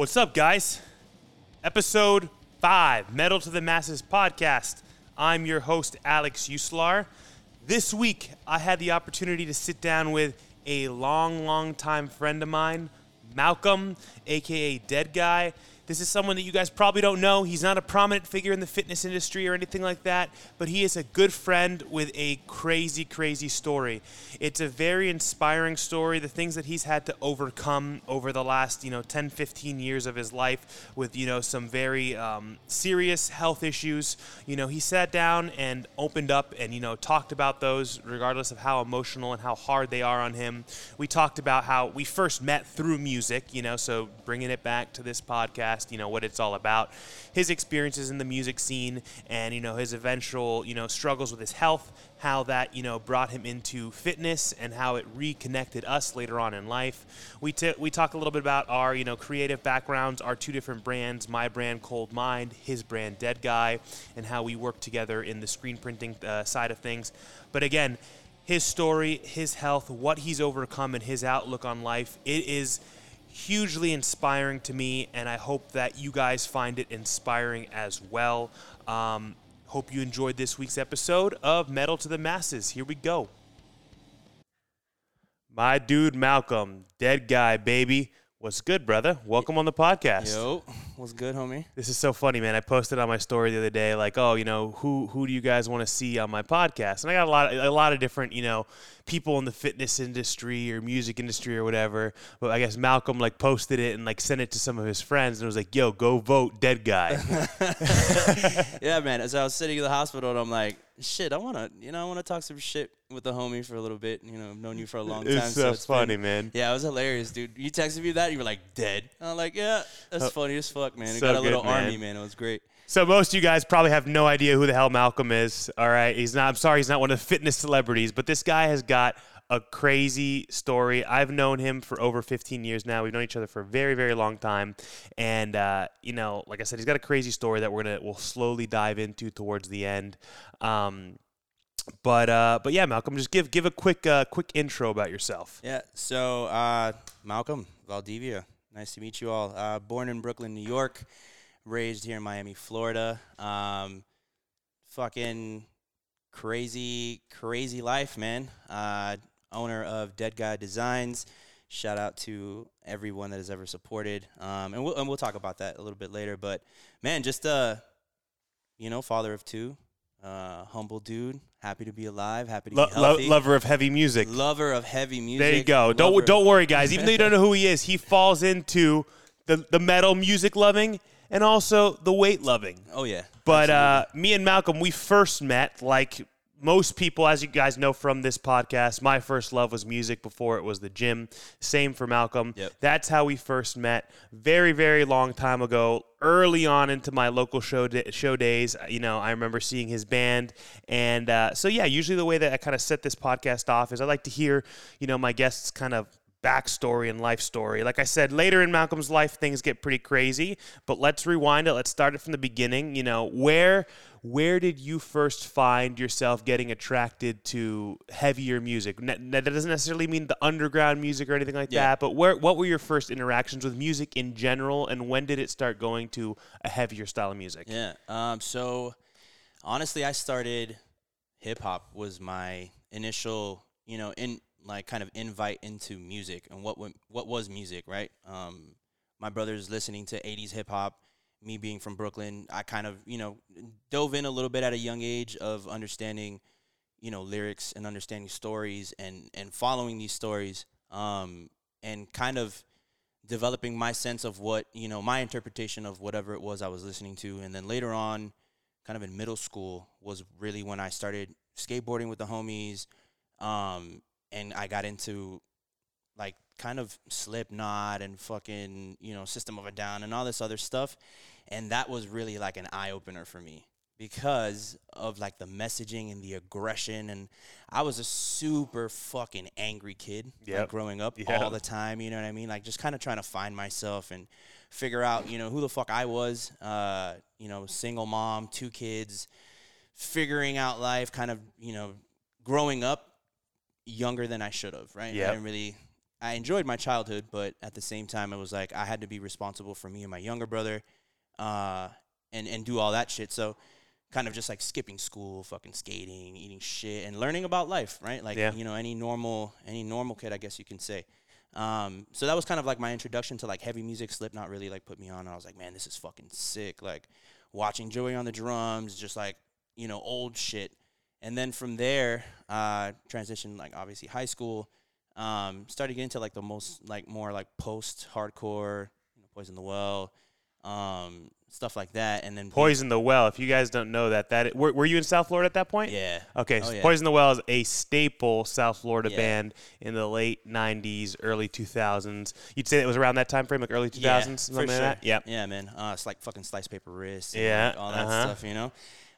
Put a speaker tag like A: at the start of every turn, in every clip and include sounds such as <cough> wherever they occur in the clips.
A: What's up, guys? Episode 5, Metal to the Masses podcast. I'm your host, Alex Uslar. This week, I had the opportunity to sit down with a long, long time friend of mine, Malcolm, aka Dead Guy. This is someone that you guys probably don't know. He's not a prominent figure in the fitness industry or anything like that, but he is a good friend with a crazy, crazy story. It's a very inspiring story. The things that he's had to overcome over the last, you know, 10, 15 years of his life with, you know, some very um, serious health issues. You know, he sat down and opened up and, you know, talked about those regardless of how emotional and how hard they are on him. We talked about how we first met through music, you know, so bringing it back to this podcast you know, what it's all about, his experiences in the music scene, and, you know, his eventual, you know, struggles with his health, how that, you know, brought him into fitness and how it reconnected us later on in life. We, t- we talk a little bit about our, you know, creative backgrounds, our two different brands, my brand Cold Mind, his brand Dead Guy, and how we work together in the screen printing uh, side of things. But again, his story, his health, what he's overcome, and his outlook on life, it is – hugely inspiring to me, and I hope that you guys find it inspiring as well. Um, hope you enjoyed this week's episode of Metal to the Masses. Here we go. My dude Malcolm, dead guy, baby. What's good, brother? Welcome on the podcast.
B: Yo, what's good, homie?
A: This is so funny, man. I posted on my story the other day, like, oh, you know, who who do you guys want to see on my podcast? And I got a lot, a lot of different, you know, people in the fitness industry or music industry or whatever. But I guess Malcolm like posted it and like sent it to some of his friends, and it was like, yo, go vote, dead guy. <laughs> <laughs>
B: yeah, man. As I was sitting in the hospital, and I'm like, shit, I wanna, you know, I wanna talk some shit with the homie for a little bit. You know, I've known you for a long time.
A: It's so, it's funny,
B: been,
A: man.
B: Yeah, it was hilarious, dude. You texted me that, you were like dead. I'm like, yeah, that's uh, funny as fuck, man.
A: So
B: got a
A: little
B: good, army, man. It was great.
A: So most of you guys probably have no idea who the hell Malcolm is. All right, he's not. I'm sorry, he's not one of the fitness celebrities, but this guy has got a crazy story. I've known him for over 15 years now. We've known each other for a very, very long time, and uh, you know, like I said, he's got a crazy story that we're gonna we'll slowly dive into towards the end. Um, but uh, but yeah, Malcolm, just give give a quick uh, quick intro about yourself.
B: Yeah. So uh, Malcolm Valdivia, nice to meet you all. Uh, born in Brooklyn, New York, raised here in Miami, Florida. Um, fucking crazy, crazy life, man. Uh, owner of Dead Guy Designs. Shout out to everyone that has ever supported, um, and we'll and we'll talk about that a little bit later. But man, just uh, you know, father of two, uh, humble dude, happy to be alive, happy to lo- be healthy.
A: Lo- lover of heavy music.
B: Lover of heavy music.
A: There you go. Don't don't worry, guys. Even though you don't know who he is, he <laughs> falls into the the metal music loving and also the weight loving.
B: Oh yeah.
A: But uh, me and Malcolm, we first met like most people, as you guys know from this podcast, my first love was music before it was the gym. Same for Malcolm.
B: Yep.
A: That's how we first met. Very, very long time ago. Early on into my local show show days, you know, I remember seeing his band, and uh, so yeah. Usually, the way that I kind of set this podcast off is I like to hear, you know, my guests kind of backstory and life story. Like I said, later in Malcolm's life, things get pretty crazy. But let's rewind it. Let's start it from the beginning. You know, where where did you first find yourself getting attracted to heavier music? That doesn't necessarily mean the underground music or anything like yeah. that. But where what were your first interactions with music in general, and when did it start going to a heavier style of music?
B: Yeah. Um. So honestly, I started hip hop was my initial, you know, in like kind of invite into music and what what was music, right? Um, my brother's listening to 80s hip hop. Me being from Brooklyn, I kind of you know dove in a little bit at a young age of understanding, you know, lyrics and understanding stories and and following these stories, um, and kind of developing my sense of what you know my interpretation of whatever it was I was listening to, and then later on, kind of in middle school, was really when I started skateboarding with the homies. Um, and I got into like kind of Slipknot and fucking you know System of a Down and all this other stuff, and that was really like an eye opener for me because of like the messaging and the aggression and I was a super fucking angry kid
A: yep.
B: like, growing up
A: yep. <laughs>
B: all the time you know what I mean like just kind of trying to find myself and figure out you know who the fuck I was uh you know single mom two kids figuring out life kind of you know growing up younger than I should have, right?
A: Yeah.
B: I didn't really I enjoyed my childhood, but at the same time, it was like I had to be responsible for me and my younger brother, uh, and and do all that shit. So, kind of just like skipping school, fucking skating, eating shit, and learning about life, right? Like
A: Yeah.
B: you know, any normal any normal kid, I guess you can say. Um, so that was kind of like my introduction to like heavy music. Slipknot really like put me on. And I was like, man, this is fucking sick. Like watching Joey on the drums, just like you know old shit. And then from there, uh, transitioned like obviously high school. Um, started getting into like the most like more like post hardcore, you know, Poison the Well, um, stuff like that. And then
A: Poison the Well. If you guys don't know that, that were, were you in South Florida at that point?
B: Yeah.
A: Okay,
B: Oh,
A: so
B: yeah.
A: Poison the Well is a staple South Florida
B: Yeah.
A: band in the late '90s, early 2000s. You'd say it was around that time frame, like early 2000s,
B: Yeah,
A: something like
B: sure.
A: that. Yep.
B: Yeah, man. Uh, it's like fucking slice paper wrist. And
A: Yeah,
B: like all that
A: uh-huh.
B: stuff, you know.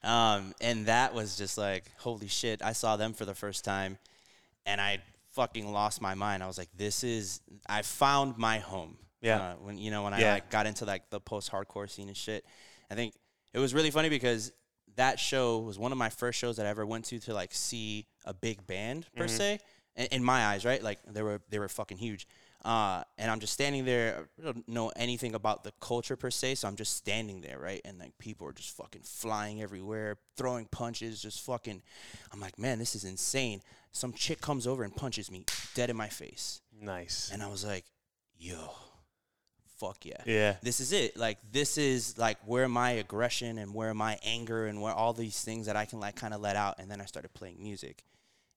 B: Um, and that was just like holy shit. I saw them for the first time, and I fucking lost my mind. I was like, this is. I found my home.
A: Yeah.
B: Uh, when you know when I
A: Yeah.
B: like got into like the post hardcore scene and shit, I think it was really funny because that show was one of my first shows that I ever went to to like see a big band per
A: Mm-hmm.
B: se. In, in my eyes, right? Like they were they were fucking huge. Uh, and I'm just standing there. I don't know anything about the culture per se, so I'm just standing there, right? And like people are just fucking flying everywhere, throwing punches, just fucking. I'm like, man, this is insane. Some chick comes over and punches me dead in my face,
A: Nice.
B: and I was like, yo, fuck yeah
A: Yeah.
B: this is it. Like this is like where my aggression and where my anger and where all these things that I can like kind of let out. And then I started playing music,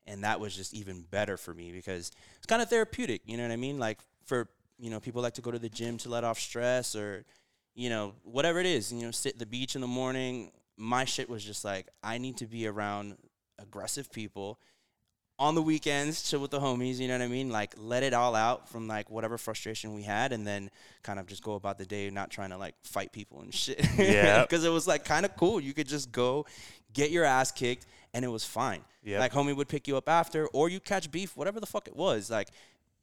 B: and that was just even better for me because it's kind of therapeutic. You know what I mean? Like for you know people like to go to the gym to let off stress or you know whatever it is. You know, sit at the beach in the morning. My shit was just like I need to be around aggressive people on the weekends, chill with the homies, you know what I mean? Like let it all out from like whatever frustration we had and then kind of just go about the day not trying to like fight people and shit.
A: Yep. <laughs>
B: Cuz it was like kind of cool. You could just go get your ass kicked and it was fine.
A: Yep.
B: Like homie would pick you up after or you catch beef, whatever the fuck it was. Like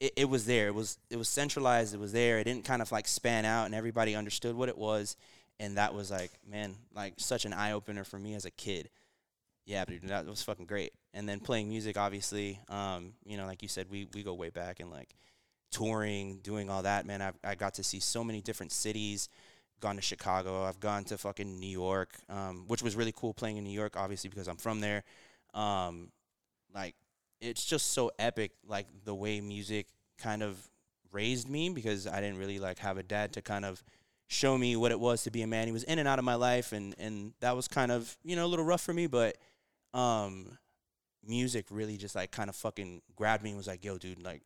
B: it, it was there. It was it was centralized. It was there. It didn't kind of like span out and everybody understood what it was. And that was like, man, like such an eye opener for me as a kid. Yeah, dude, that was fucking great. And then playing music, obviously, um, you know, like you said, we we go way back and like touring, doing all that. Man, I I got to see so many different cities. Gone to Chicago. I've gone to fucking New York, um, which was really cool playing in New York, obviously because I'm from there. Um, like it's just so epic, like the way music kind of raised me because I didn't really like have a dad to kind of show me what it was to be a man. He was in and out of my life, and and that was kind of you know a little rough for me, but um, music really just like kind of fucking grabbed me and was like, yo, dude, like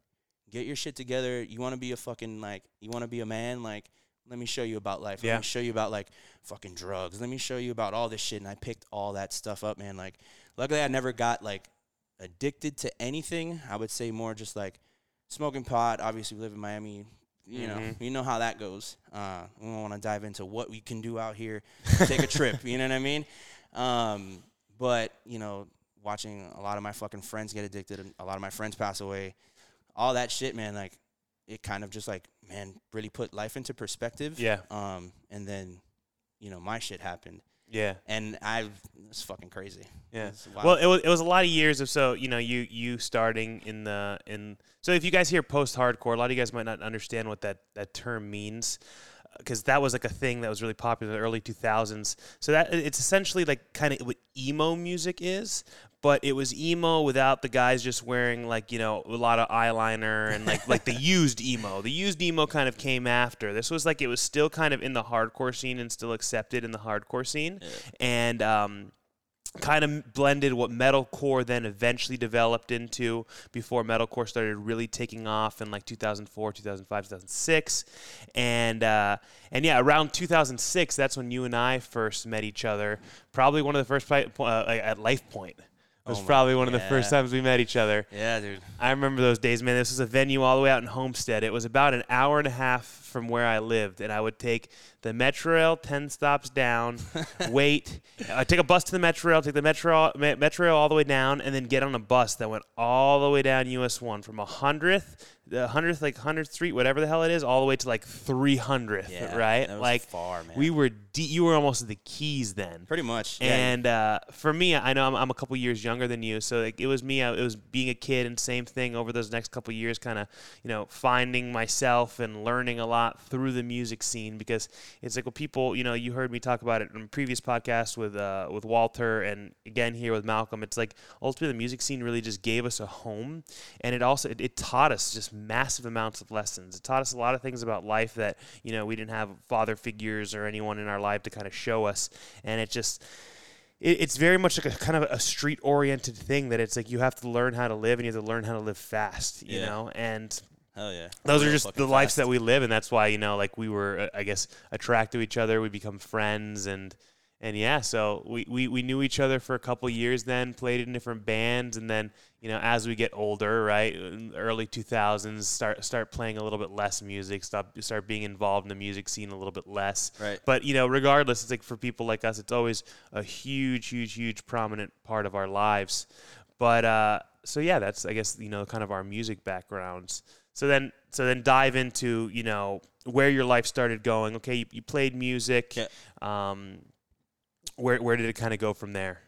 B: get your shit together. You want to be a fucking like you want to be a man, like. Let me show you about life.
A: Yeah.
B: Let me show you about like fucking drugs. Let me show you about all this shit. And I picked all that stuff up, man. Like, luckily, I never got like addicted to anything. I would say more just like smoking pot. Obviously, we live in Miami. You know,
A: Mhm.
B: you know how that goes. Uh, we want to dive into what we can do out here. <laughs> Take a trip. You know what I mean? Um, but you know, watching a lot of my fucking friends get addicted, and a lot of my friends pass away. All that shit, man. Like, it kind of just like, man, really put life into perspective.
A: Yeah.
B: Um, and then, you know, my shit happened,
A: Yeah.
B: and I it's fucking crazy.
A: Yeah. Well, it was, it was a lot of years of so you know you you starting in the in so if you guys hear post hardcore, a lot of you guys might not understand what that that term means because that was like a thing that was really popular in the early 2000s. So that it's essentially like kind of what emo music is, but it was emo without the guys just wearing like you know a lot of eyeliner and like like the <laughs> used emo. The used emo kind of came after. This was like it was still kind of in the hardcore scene and still accepted in the hardcore scene, and um, kind of blended what metalcore then eventually developed into before metalcore started really taking off in like 2004 2005 2006 and uh, and yeah around 2006 that's when you and i first met each other probably one of the first uh, at life point was
B: Oh
A: probably one of the first times we met each other
B: yeah, dude.
A: I remember those days, man. This was a venue all the way out in Homestead. It was about an hour and a half from where I lived, and I would take the Metrorail ten stops down, <laughs> wait, I take a bus to the Metrorail, take the Metro Metrorail all the way down, and then get on a bus that went all the way down US one from a hundredth the hundredth, like hundredth street, whatever the hell it is, all the way to like three hundredth,
B: Yeah,
A: right? like
B: far, man.
A: we were, de- you were almost at the keys then.
B: Pretty much. yeah.
A: And uh, for me, I know I'm, I'm a couple years younger than you, so like, it was me. I, it was being a kid, and same thing over those next couple years, kind of you know finding myself and learning a lot through the music scene because it's like well, people, you know, you heard me talk about it in a previous podcast with uh, with Walter, and again here with Malcolm. It's like ultimately the music scene really just gave us a home, and it also it, it taught us just massive amounts of lessons. It taught us a lot of things about life that you know we didn't have father figures or anyone in our life to kind of show us, and it just it, it's very much like a kind of a street oriented thing that it's like you have to learn how to live and you have to learn how to live fast, you
B: Yeah.
A: know? And
B: Hell yeah.
A: those are
B: Real
A: just the lives
B: fast.
A: that we live and that's why, you know, like we were uh, I guess attracted to each other, we become friends and and yeah, so we, we, we knew each other for a couple years then, played in different bands and then, you know, as we get older, right, in the early 2000s, start start playing a little bit less music, stop start being involved in the music scene a little bit less.
B: Right.
A: But you know, regardless, it's like for people like us, it's always a huge, huge, huge prominent part of our lives. But uh, so yeah, that's I guess you know kind of our music backgrounds. So then, so then dive into you know where your life started going. Okay, you, you played music.
B: Yeah.
A: Um, where where did it kind of go from there?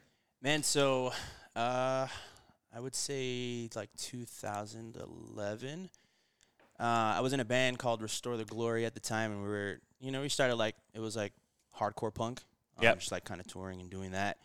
B: Man, so uh, I would say like 2011. Uh, I was in a band called Restore the Glory at the time, and we were, you know, we started like it was like hardcore punk. Um,
A: Yep.
B: Just like kind of touring and doing that,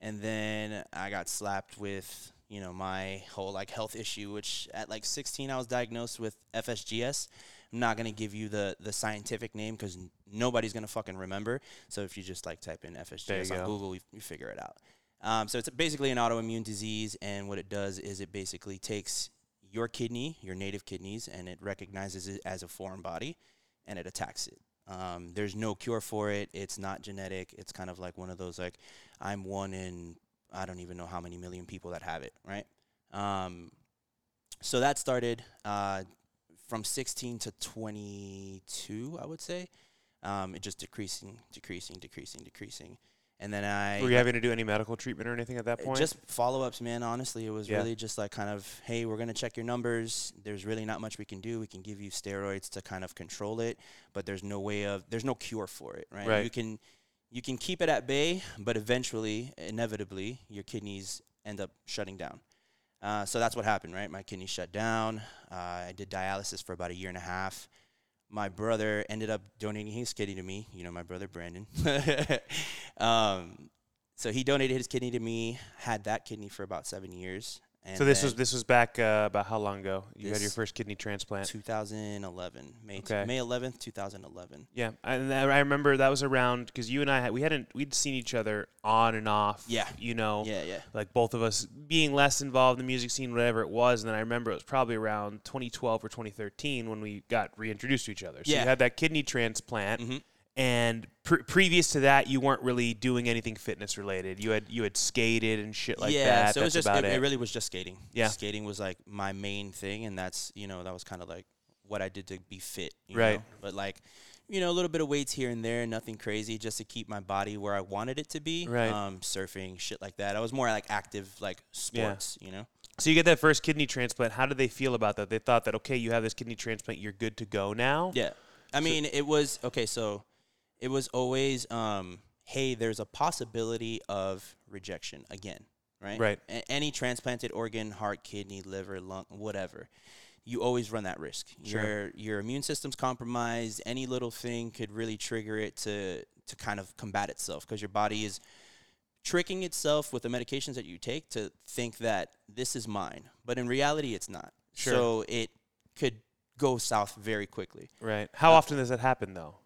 B: and then I got slapped with, you know, my whole like health issue, which at like 16 I was diagnosed with FSGS. I'm not gonna give you the the scientific name because nobody's gonna fucking remember. So if you just like type in FSGS on
A: go.
B: Google, you, you figure it out. Um, so it's basically an autoimmune disease, and what it does is it basically takes your kidney, your native kidneys, and it recognizes it as a foreign body, and it attacks it. Um, there's no cure for it. It's not genetic. It's kind of like one of those like I'm one in I don't even know how many million people that have it, right? Um, so that started uh, from 16 to 22, I would say. Um, it just decreasing, decreasing, decreasing, decreasing, and then I
A: Were you having to do any medical treatment or anything at that
B: uh,
A: point?
B: Just follow ups, man. Honestly, it was
A: Yeah.
B: really just like kind of, hey, we're gonna check your numbers. There's really not much we can do. We can give you steroids to kind of control it, but there's no way of, there's no cure for it, right?
A: Right.
B: You can, you can keep it at bay, but eventually, inevitably, your kidneys end up shutting down. Uh, so that's what happened, right? My kidney shut down. Uh, I did dialysis for about a year and a half. My brother ended up donating his kidney to me. You know, my brother Brandon. <laughs> um, so he donated his kidney to me. Had that kidney for about seven years. And
A: so this was this was back uh, about how long ago? You had your first kidney transplant.
B: 2011, May
A: Okay.
B: May 11th, 2011.
A: Yeah, and I I remember that was around because you and I had, we hadn't we'd seen each other on and off.
B: Yeah.
A: you know,
B: Yeah, yeah.
A: like both of us being less involved in the music scene, whatever it was. And then I remember it was probably around 2012 or 2013 when we got reintroduced to each other. So
B: Yeah.
A: you had that kidney transplant,
B: Mhm.
A: And pre- previous to that, you weren't really doing anything fitness related. You had you had skated and shit like
B: yeah,
A: that.
B: so it was just it,
A: it.
B: really was just skating.
A: Yeah.
B: skating was like my main thing, and that's you know that was kind of like what I did to be fit. You
A: Right.
B: Know? But like, you know, a little bit of weights here and there, nothing crazy, just to keep my body where I wanted it to be.
A: Right.
B: Um, surfing, shit like that. I was more like active, like sports. yeah. You know.
A: So you get that first kidney transplant. How did they feel about that? They thought that okay, you have this kidney transplant, you're good to go now.
B: Yeah. I mean, it was okay. So it was always, um, hey, there's a possibility of rejection again, right?
A: Right.
B: A- any transplanted organ, heart, kidney, liver, lung, whatever, you always run that risk.
A: Sure.
B: Your your immune system's compromised. Any little thing could really trigger it to to kind of combat itself because your body is tricking itself with the medications that you take to think that this is mine, but in reality, it's not.
A: Sure.
B: So it could go south very quickly.
A: Right. How often does that happen though?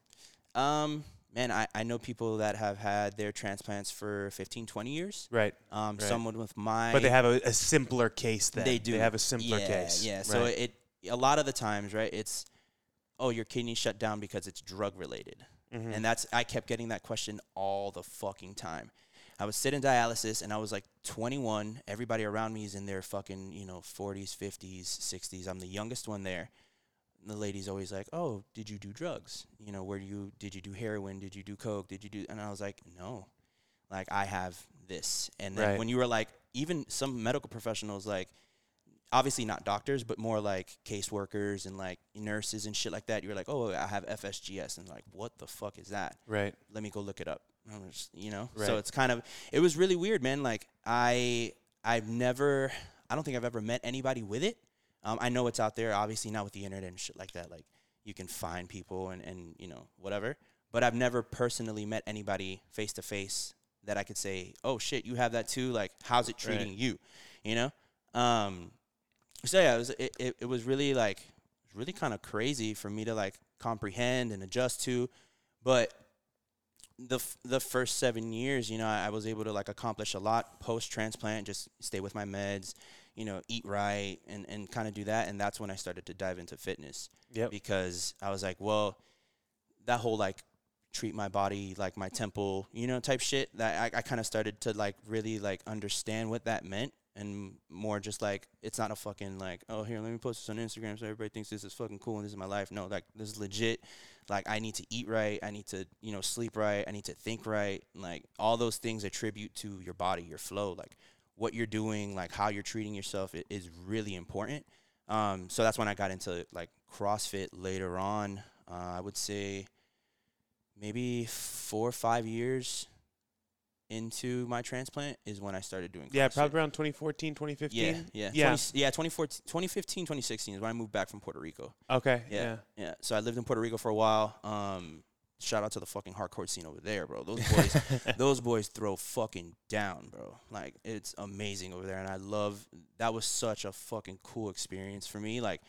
B: Um, man, I, I know people that have had their transplants for 15, 20 years.
A: Right.
B: Um,
A: Right.
B: someone with my
A: But they have a, a simpler case then.
B: they do
A: They have a simpler
B: yeah,
A: case.
B: Yeah. So it a lot of the times, right? It's oh, your kidney shut down because it's drug related,
A: Mhm.
B: and that's I kept getting that question all the fucking time. I was sitting dialysis and I was like 21. Everybody around me is in their fucking you know 40s, 50s, 60s. I'm the youngest one there. The lady's always like, "Oh, did you do drugs? You know, where do you did you do heroin? Did you do coke? Did you do?" And I was like, "No, like I have this." And then
A: Right.
B: when you were like, even some medical professionals, like obviously not doctors, but more like caseworkers and like nurses and shit like that. You were like, "Oh, I have FSGS," and like, what the fuck is that?
A: Right.
B: let me go look it up. I'm just- you know,
A: Right.
B: so it's kind of it was really weird, man. Like I I've never I don't think I've ever met anybody with it. Um, I know it's out there, obviously not with the internet and shit like that. Like you can find people and and you know whatever. But I've never personally met anybody face to face that I could say, "Oh shit, you have that too." Like, how's it treating
A: Right.
B: you? You know. Um, so yeah, it was it, it, it was really like really kind of crazy for me to like comprehend and adjust to, but the f- the first seven years, you know, I, I was able to like accomplish a lot post transplant. Just stay with my meds, you know, eat right, and and kind of do that. And that's when I started to dive into fitness
A: Yep.
B: because I was like, well, that whole like treat my body like my temple, you know, type shit. That I, I kind of started to like really like understand what that meant. And more just like it's not a fucking like oh here let me post this on Instagram so everybody thinks this is fucking cool and this is my life. No, like this is legit like I need to eat right, I need to, you know, sleep right, I need to think right. Like all those things attribute to your body, your flow, like what you're doing, like how you're treating yourself i- is really important. Um, so that's when I got into like CrossFit later on. Uh, I would say maybe four or five years into my transplant is when I started doing
A: Yeah,
B: CrossFit.
A: probably around 2014, 2015.
B: Yeah, yeah,
A: Yeah.
B: 20, yeah. 2014, 2015, 2016 is when I moved back from Puerto Rico.
A: Okay.
B: Yeah,
A: Yeah.
B: yeah. So I lived in Puerto Rico for a while. Um, shout out to the fucking hardcore scene over there, bro. Those boys, <laughs> those boys throw fucking down, bro. Like it's amazing over there, and I love. That was such a fucking cool experience for me, like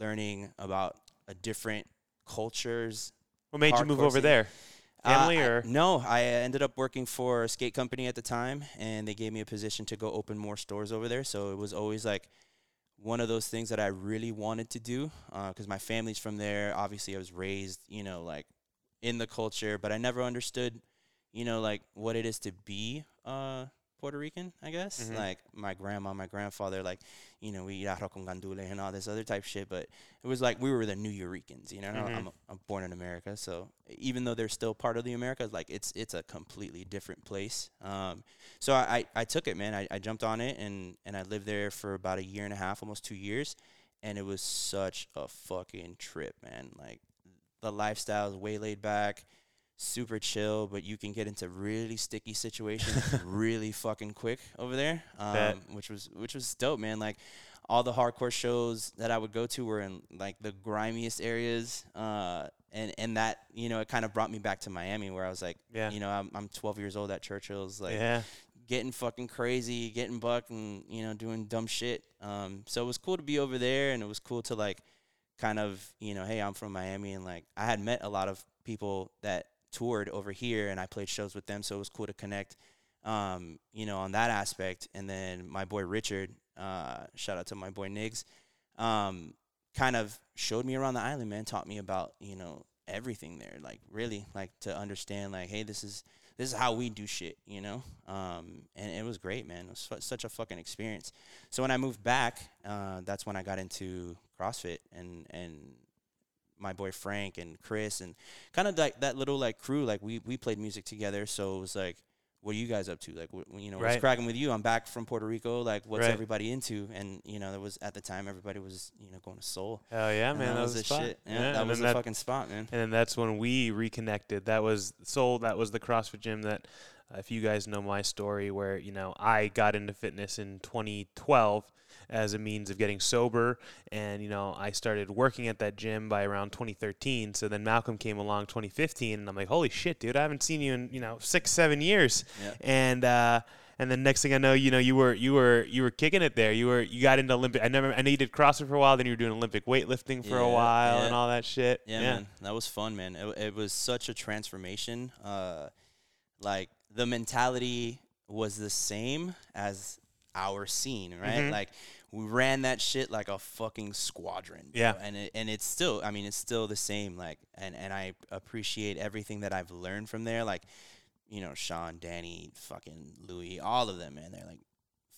B: learning about a different cultures.
A: What made you move over
B: scene.
A: there? Family
B: Uh, I- no? I ended up working for a skate company at the time, and they gave me a position to go open more stores over there. So it was always like one of those things that I really wanted to do because my family's from there. Obviously, I was raised, you know, like in the culture, but I never understood, you know, like what it is to be uh, Puerto Rican. I guess
A: Mhm.
B: like my grandma, my grandfather, like you know, we eat arroz con gandule and all this other type shit. But it was like we were the New Yorkers, you know.
A: Mhm.
B: I'm, I'm born in America, so even though they're still part of the Americas, like it's it's a completely different place. Um, so I, I, I took it, man. I, I jumped on it and and I lived there for about a year and a half, almost two years, and it was such a fucking trip, man. Like the lifestyle is way laid back, super chill, but you can get into really sticky situations <laughs> really fucking quick over there, um, which was which was dope, man. Like all the hardcore shows that I would go to were in like the grimiest areas, uh, and and that you know it kind of brought me back to Miami, where I was like,
A: Yeah.
B: you know, I'm I'm 12 years old at Churchill's, like
A: yeah.
B: getting fucking crazy, getting bucked, and you know, doing dumb shit. Um, so it was cool to be over there, and it was cool to like, kind of, you know, hey, I'm from Miami, and like I had met a lot of people that toured over here, and I played shows with them, so it was cool to connect. Um, you know, on that aspect, and then my boy Richard, uh, shout out to my boy Niggs, um, kind of showed me around the island, man, taught me about you know everything there, like really, like to understand, like, hey, this is this is how we do shit, you know. Um, and it was great, man. It was fu- such a fucking experience. So when I moved back, uh, that's when I got into CrossFit and and my boy Frank and Chris and kind of like that little like crew. Like we we played music together, so it was like. What are you guys up to? Like, you know, what's cracking with you? I'm back from Puerto Rico. Like, what's
A: Right.
B: everybody into? And you know, there was at the time everybody was you know going to Soul.
A: Hell yeah,
B: And
A: man. That, was
B: the shit. Yeah,
A: and
B: that was the
A: that-
B: fucking spot, man.
A: And then that's when we reconnected. That was Soul. That was the CrossFit gym that, if you guys know my story, where you know I got into fitness in 2012 as a means of getting sober, and you know I started working at that gym by around 2013. So then Malcolm came along 2015, and I'm like, holy shit, dude, I haven't seen you in you know six, seven years.
B: Yeah.
A: And uh, and then next thing I know, you know, you were you were you were kicking it there. You were you got into Olympic. I never. I know you did CrossFit for a while. Then you were doing Olympic weightlifting for a while
B: yeah.
A: and all that shit.
B: Yeah, man, that was fun, man. It, it was such a transformation. Uh, like the mentality was the same as our scene, right?
A: Mhm.
B: Like we ran that shit like a fucking squadron. bro.
A: Yeah.
B: and it, and it's still, I mean, it's still the same. Like, and and I appreciate everything that I've learned from there. Like, you know, Sean, Danny, fucking Louis, all of them, man. They're like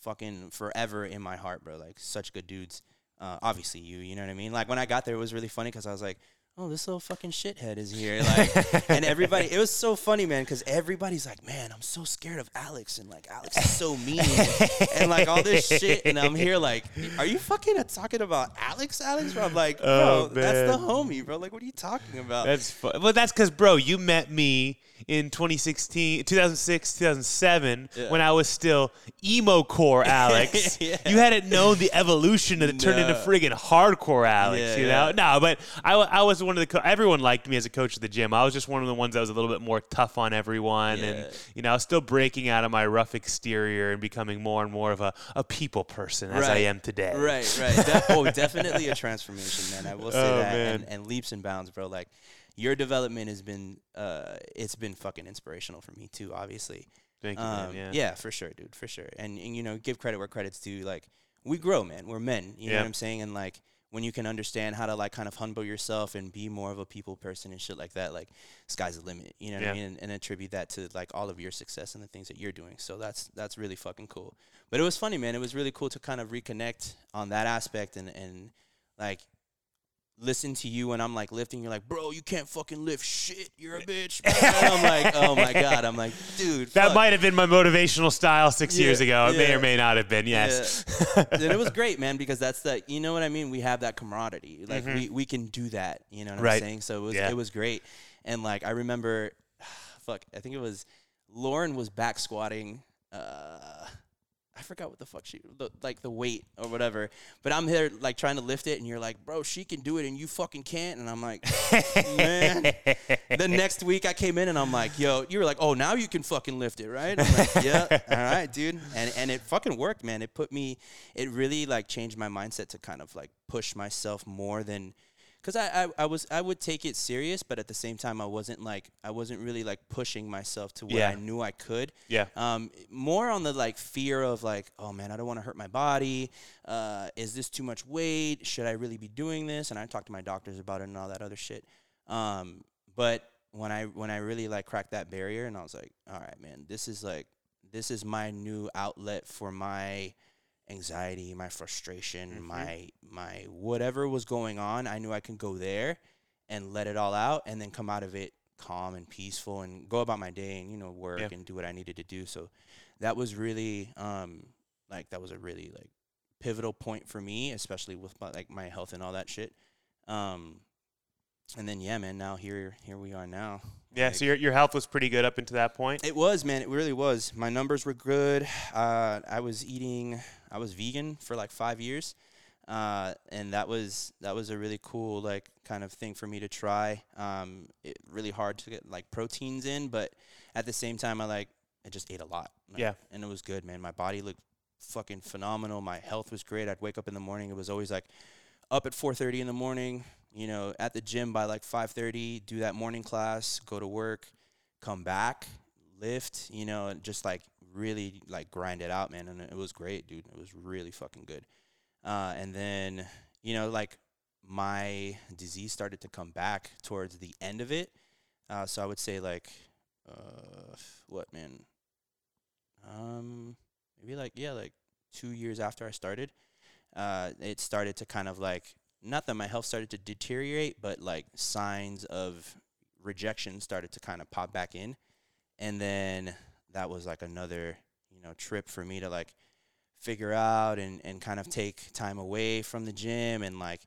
B: fucking forever in my heart, bro. Like such good dudes. uh, obviously you, you know what I mean? Like when I got there, it was really funny because I was like, oh, this little fucking shithead is here. <laughs> Like, and everybody, it was so funny, man, because everybody's like, man, I'm so scared of Alex, and like Alex is so mean, and like all this shit, and I'm here like, are you fucking talking about Alex, Alex? Bro, I'm like, oh, bro,
A: Oh,
B: that's the homie, bro. Like, what are you talking about?
A: That's fun. Well, that's because, bro, you met me in 2016, 2006, 2007
B: Yeah.
A: when I was still emo core <laughs> Alex.
B: Yeah.
A: You hadn't known the evolution that it turned into friggin' hardcore Alex,
B: Yeah,
A: you know? No, but I, I was one of the, co- everyone liked me as a coach at the gym. I was just one of the ones that was a little bit more tough on everyone.
B: Yeah.
A: And, you know, I was still breaking out of my rough exterior and becoming more and more of a, a people person as I am today.
B: Right, right. De- oh, definitely a transformation, man. I will say
A: Oh,
B: that. And, and leaps and bounds, bro. Like your development has been, uh, it's been fucking inspirational for me too. Obviously,
A: Thank you, man.
B: Um,
A: Yeah.
B: for sure, dude, for sure. And, and you know, give credit where credit's due. Like we grow, man. We're men. You know what I'm saying? And like when you can understand how to like kind of humble yourself and be more of a people person and shit like that, like sky's the limit. You know what
A: Yeah.
B: I mean? And, and attribute that to like all of your success and the things that you're doing. So that's that's really fucking cool. But it was funny, man. It was really cool to kind of reconnect on that aspect and and like listen to you when I'm like lifting. You're like, bro, you can't fucking lift shit. You're a bitch. And I'm like, oh my <laughs> god. I'm like, dude.
A: That
B: fuck.
A: might have been my motivational style six
B: Yeah,
A: years ago. It may or may not have been. Yes.
B: and it was <laughs> great, man, because that's the you know what I mean. We have that camaraderie. Like we, we can do that. You know what
A: Mm-hmm. Right.
B: I'm saying? So it was
A: Yeah.
B: it was great. And like I remember, <sighs> fuck, I think it was Lauren was back squatting. Uh, I forgot what the fuck she the, like the weight or whatever. But I'm here like trying to lift it, and you're like, bro, she can do it, and you fucking can't. And I'm like, man. <laughs> the next week I came in and I'm like, yo, you were like, oh, now you can fucking lift it, right? I'm like, yeah, <laughs> all right, dude. And and it fucking worked, man. It put me, it really like changed my mindset to kind of like push myself more than, cause I, I I was I would take it serious, but at the same time I wasn't like I wasn't really like pushing myself to where
A: Yeah.
B: I knew I could.
A: Yeah.
B: Um, more on the like fear of like, oh man, I don't want to hurt my body. Uh, is this too much weight? Should I really be doing this? And I talked to my doctors about it and all that other shit. Um, but when I when I really like cracked that barrier and I was like, all right, man, this is like this is my new outlet for my anxiety, my frustration, my my whatever was going on. I knew I can go there and let it all out and then come out of it calm and peaceful and go about my day and you know work
A: Yeah.
B: and do what I needed to do. So that was really um like that was a really like pivotal point for me, especially with my, like my health and all that shit. Um and then yeah, man, now here here we are now.
A: Yeah.
B: Like,
A: So your, your health was pretty good up until that point.
B: it was, man. It really was. My numbers were good. Uh, I was eating. I was vegan for like five years, uh, and that was that was a really cool like kind of thing for me to try. Um, it really hard to get like proteins in, but at the same time, I like I just ate a lot. Like,
A: Yeah.
B: and it was good, man. My body looked fucking phenomenal. My health was great. I'd wake up in the morning. It was always like up at 4:30 in the morning. You know, at the gym by like 5:30. Do that morning class. Go to work. Come back. Lift. You know, and just like really like grind it out, man. And it was great, dude. It was really fucking good. Uh, and then you know, like my disease started to come back towards the end of it. Uh, so I would say like, uh, what man? Um, maybe like yeah, like two years after I started, uh, it started to kind of like not that my health started to deteriorate, but like signs of rejection started to kind of pop back in, and then that was like another you know trip for me to like figure out and and kind of take time away from the gym and like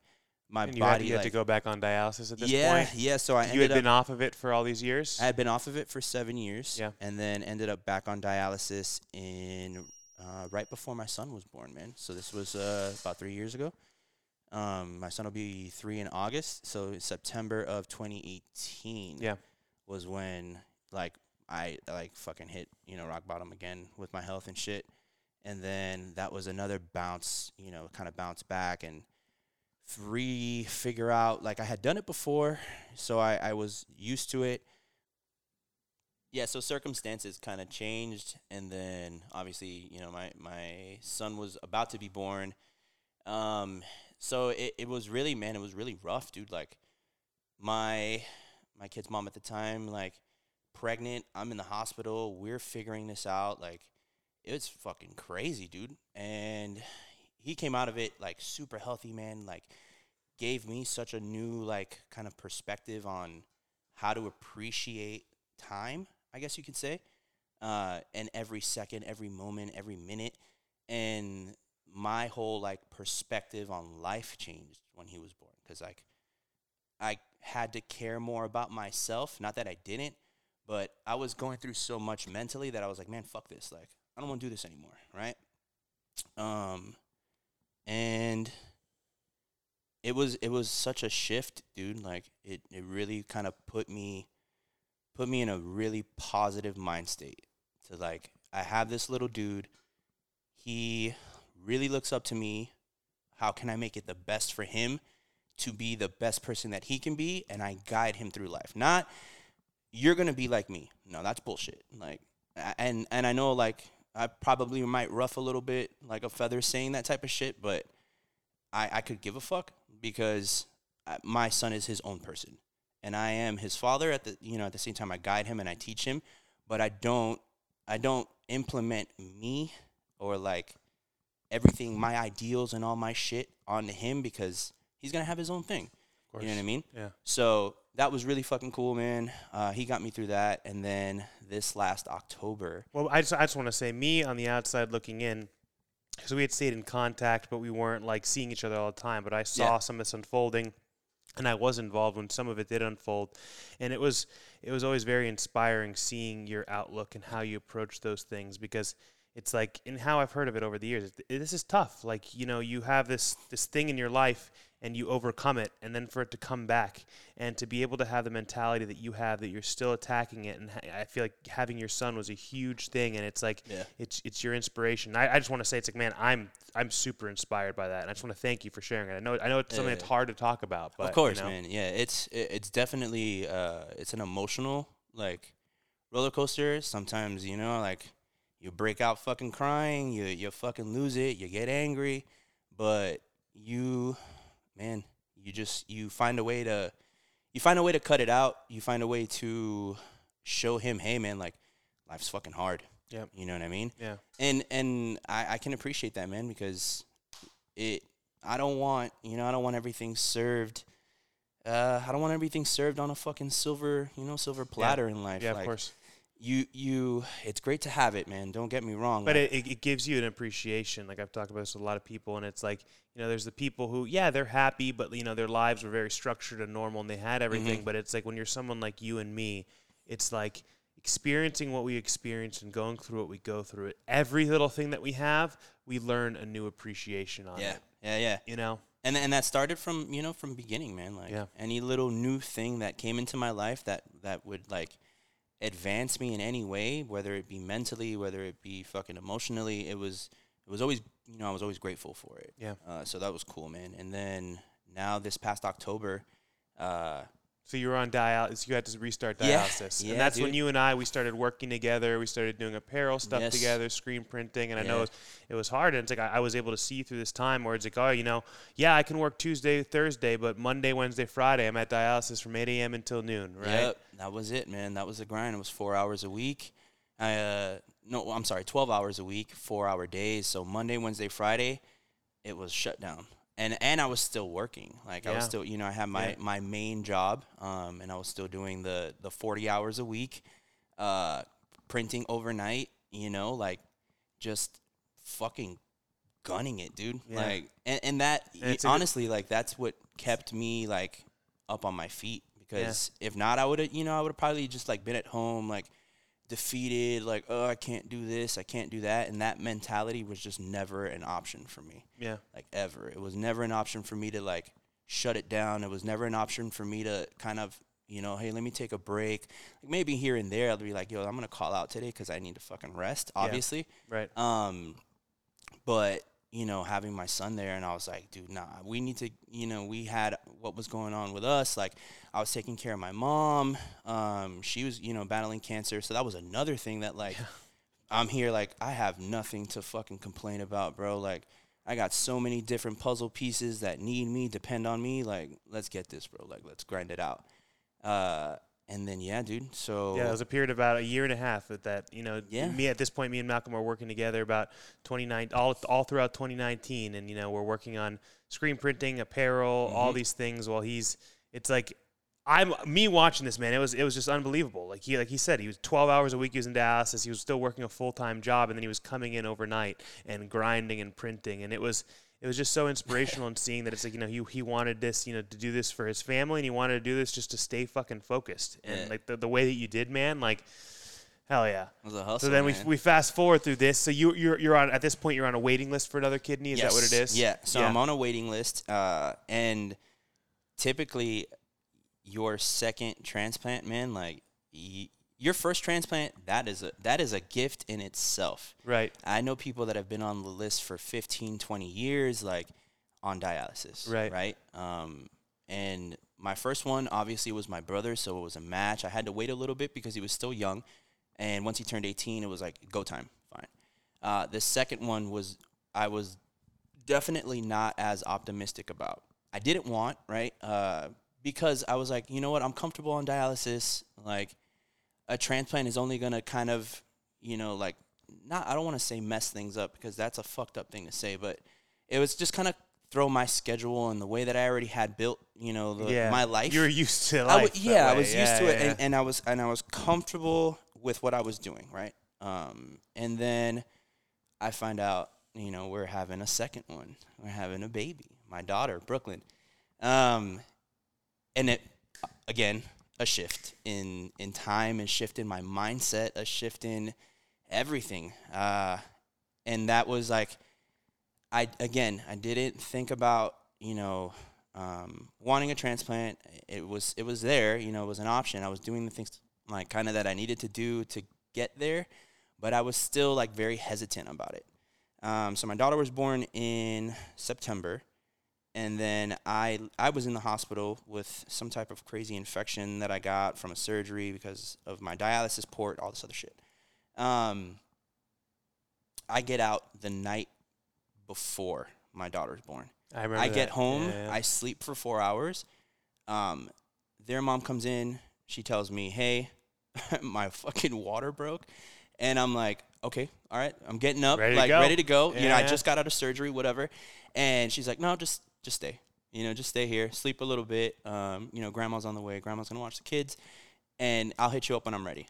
B: my
A: and you, had,
B: body
A: you had to go back on dialysis at this
B: yeah
A: point.
B: yeah so I
A: You had
B: up
A: been off of it for all these years.
B: I had been off of it for seven years.
A: Yeah.
B: And then ended up back on dialysis in uh, right before my son was born, man. So this was uh, about three years ago. Um, my son will be three in August. So September of 2018
A: Yeah.
B: was when like I like fucking hit you know rock bottom again with my health and shit. And then that was another bounce, you know, kind of bounce back and re figure out like I had done it before, so I, I was used to it. Yeah, so circumstances kind of changed, and then obviously, you know, my my son was about to be born. Um, so it, it was really, man, it was really rough, dude. Like my my kid's mom at the time, like pregnant. I'm in the hospital. We're figuring this out. Like it was fucking crazy, dude. And he came out of it like super healthy, man. Like gave me such a new like kind of perspective on how to appreciate time. I guess you could say, uh, and every second, every moment, every minute, and my whole like perspective on life changed when he was born because like I had to care more about myself. Not that I didn't, but I was going through so much mentally that I was like, man, fuck this. Like, I don't want to do this anymore, right? Um, and it was it was such a shift, dude. Like, it it really kind of put me put me in a really positive mind state. To like, I have this little dude. He really looks up to me. How can I make it the best for him? to be the best person that he can be and I guide him through life. Not you're going to be like me. No, that's bullshit. Like and and I know like I probably might rough a little bit like a feather saying that type of shit, but I I could give a fuck because uh, my son is his own person and I am his father at the you know at the same time I guide him and I teach him, but I don't I don't implement me or like everything my ideals and all my shit onto him because he's gonna have his own thing. You know what I mean?
A: Yeah.
B: So that was really fucking cool, man. Uh, he got me through that, and then this last October.
A: Well, I just I just want to say, me on the outside looking in, because we had stayed in contact, but we weren't like seeing each other all the time. But I saw
B: Yeah.
A: some of this unfolding, and I was involved when some of it did unfold, and it was it was always very inspiring seeing your outlook and how you approach those things because it's like in how I've heard of it over the years. This is tough. Like you know, you have this this thing in your life and you overcome it, and then for it to come back and to be able to have the mentality that you have that you're still attacking it, and I feel like having your son was a huge thing, and it's like
B: Yeah.
A: it's it's your inspiration. I, I just want to say it's like man, I'm I'm super inspired by that, and I just want to thank you for sharing it. I know I know it's something
B: Yeah.
A: that's hard to talk about, but
B: of course,
A: you know,
B: man. Yeah, it's it's definitely uh, it's an emotional like roller coaster. Sometimes you know, like you break out fucking crying, you you fucking lose it, you get angry, but you, man, you just you find a way to you find a way to cut it out. You find a way to show him, hey, man, like life's fucking hard.
A: Yeah.
B: You know what I mean?
A: Yeah.
B: and and I, I can appreciate that man because it I don't want you know I don't want everything served uh I don't want everything served on a fucking silver you know silver platter in life
A: Yeah,
B: like
A: of course.
B: You you it's great to have it man don't get me wrong
A: But
B: like,
A: it, it, gives you an appreciation. Like I've talked about this with a lot of people, and it's like you know, there's the people who, yeah, they're happy, but you know, their lives were very structured and normal, and they had everything.
B: Mhm.
A: But it's like when you're someone like you and me, it's like experiencing what we experience and going through what we go through. It every little thing that we have, we learn a new appreciation on
B: yeah
A: it.
B: yeah yeah
A: You know,
B: and and that started from you know from beginning man like
A: Yeah.
B: any little new thing that came into my life that that would like advance me in any way whether it be mentally whether it be fucking emotionally it was it was always you know I was always grateful for it
A: Yeah.
B: uh, so that was cool man and then now this past October uh
A: So you were on dialysis. You had to restart dialysis,
B: yeah,
A: and that's when you and I we started working together. We started doing apparel stuff
B: Yes.
A: together, screen printing, and I know it was, it was hard. And it's like I, I was able to see through this time where it's like, oh, you know, yeah, I can work Tuesday, Thursday, but Monday, Wednesday, Friday, I'm at dialysis from 8 a.m. until noon, right?
B: Yep, that was it, man. That was the grind. It was four hours a week. I uh, no, I'm sorry, twelve hours a week, four hour days. So Monday, Wednesday, Friday, it was shut down, and and I was still working. Like I was still, you know, I had my
A: Yeah.
B: my main job, um, and I was still doing the the forty hours a week, uh, printing overnight. You know, like just fucking gunning it, dude.
A: Yeah.
B: Like, and, and that
A: And a good-
B: honestly, like that's what kept me like up on my feet because if not, I would have, you know, I would have probably just like been at home, like defeated, like, oh, I can't do this, I can't do that, and that mentality was just never an option for me,
A: Yeah.
B: like ever. It was never an option for me to like shut it down. It was never an option for me to kind of. You know, hey, let me take a break. Like maybe here and there, I'll be like, "Yo, I'm gonna call out today because I need to fucking rest." Obviously,
A: Right.
B: um, but you know, having my son there, and I was like, dude, nah, we need to. You know, we had what was going on with us. Like, I was taking care of my mom. Um, she was, you know, battling cancer, so that was another thing that like, I'm here, like, I have nothing to fucking complain about, bro. Like, I got so many different puzzle pieces that need me, depend on me. Like, let's get this, bro. Like, let's grind it out. Uh, and then yeah, dude. So
A: Yeah, it was a period of about a year and a half at that. You know,
B: Yeah.
A: me at this point, me and Malcolm are working together about 29 all all throughout 2019, and you know we're working on screen printing, apparel, all
B: Mhm.
A: these things. While he's, it's like. I'm me watching this man. It was it was just unbelievable. Like he like he said, he was 12 hours a week. He was in dialysis. He was still working a full time job, and then he was coming in overnight and grinding and printing. And it was it was just so inspirational in seeing that it's like you know he he wanted this you know to do this for his family, and he wanted to do this just to stay fucking focused. And
B: Yeah.
A: like the, the way that you did, man, like hell yeah.
B: it was a hustle.
A: So then we,
B: man.
A: we fast forward through this. So you you're you're on at this point you're on a waiting list for another kidney. Is that what it is Yes.
B: Yeah. So I'm on a waiting list, uh, and typically, your second transplant, man, like your first transplant, that is a that is a gift in itself.
A: right.
B: I know people that have been on the list for 15, 20 years, like on dialysis.
A: Right.
B: Right. Um, and my first one obviously was my brother, so it was a match. I had to wait a little bit because he was still young, and once he turned 18, it was like go time. Fine. Uh, the second one was I was definitely not as optimistic about. I didn't want right uh, because I was like, you know what, I'm comfortable on dialysis. Like a transplant is only gonna kind of, you know, like not. I don't want to say mess things up because that's a fucked up thing to say, but it was just kind of throw my schedule and the way that I already had built, you know, the,
A: yeah.
B: my life.
A: You're used to
B: I
A: life.
B: w-
A: that
B: yeah, I was used to
A: Yeah,
B: it,
A: yeah,
B: and, and I was and I was comfortable with what I was doing, right? Um, and then I find out, you know, we're having a second one. We're having a baby, my daughter, Brooklyn. Um, and it again a shift in in time, a shift in my mindset, a shift in everything. Uh, and that was like, I again, I didn't think about you know um, wanting a transplant. It was it was there, you know, it was an option. I was doing the things like kind of that I needed to do to get there, but I was still like very hesitant about it. Um, so my daughter was born in September, and then I I was in the hospital with some type of crazy infection that I got from a surgery because of my dialysis port, all this other shit. Um, I get out the night before my daughter's born.
A: I remember.
B: I get home,
A: Yeah, yeah.
B: I sleep for four hours. Um, their mom comes in, she tells me, "Hey, <laughs> my fucking water broke," and I'm like, "Okay, all right, I'm getting up,
A: Ready
B: like
A: go.
B: ready to go." you know, I just got out of surgery, whatever, and she's like, "No, just just stay. You know, just stay here, sleep a little bit. Um, you know, grandma's on the way. Grandma's gonna watch the kids, and I'll hit you up when I'm ready."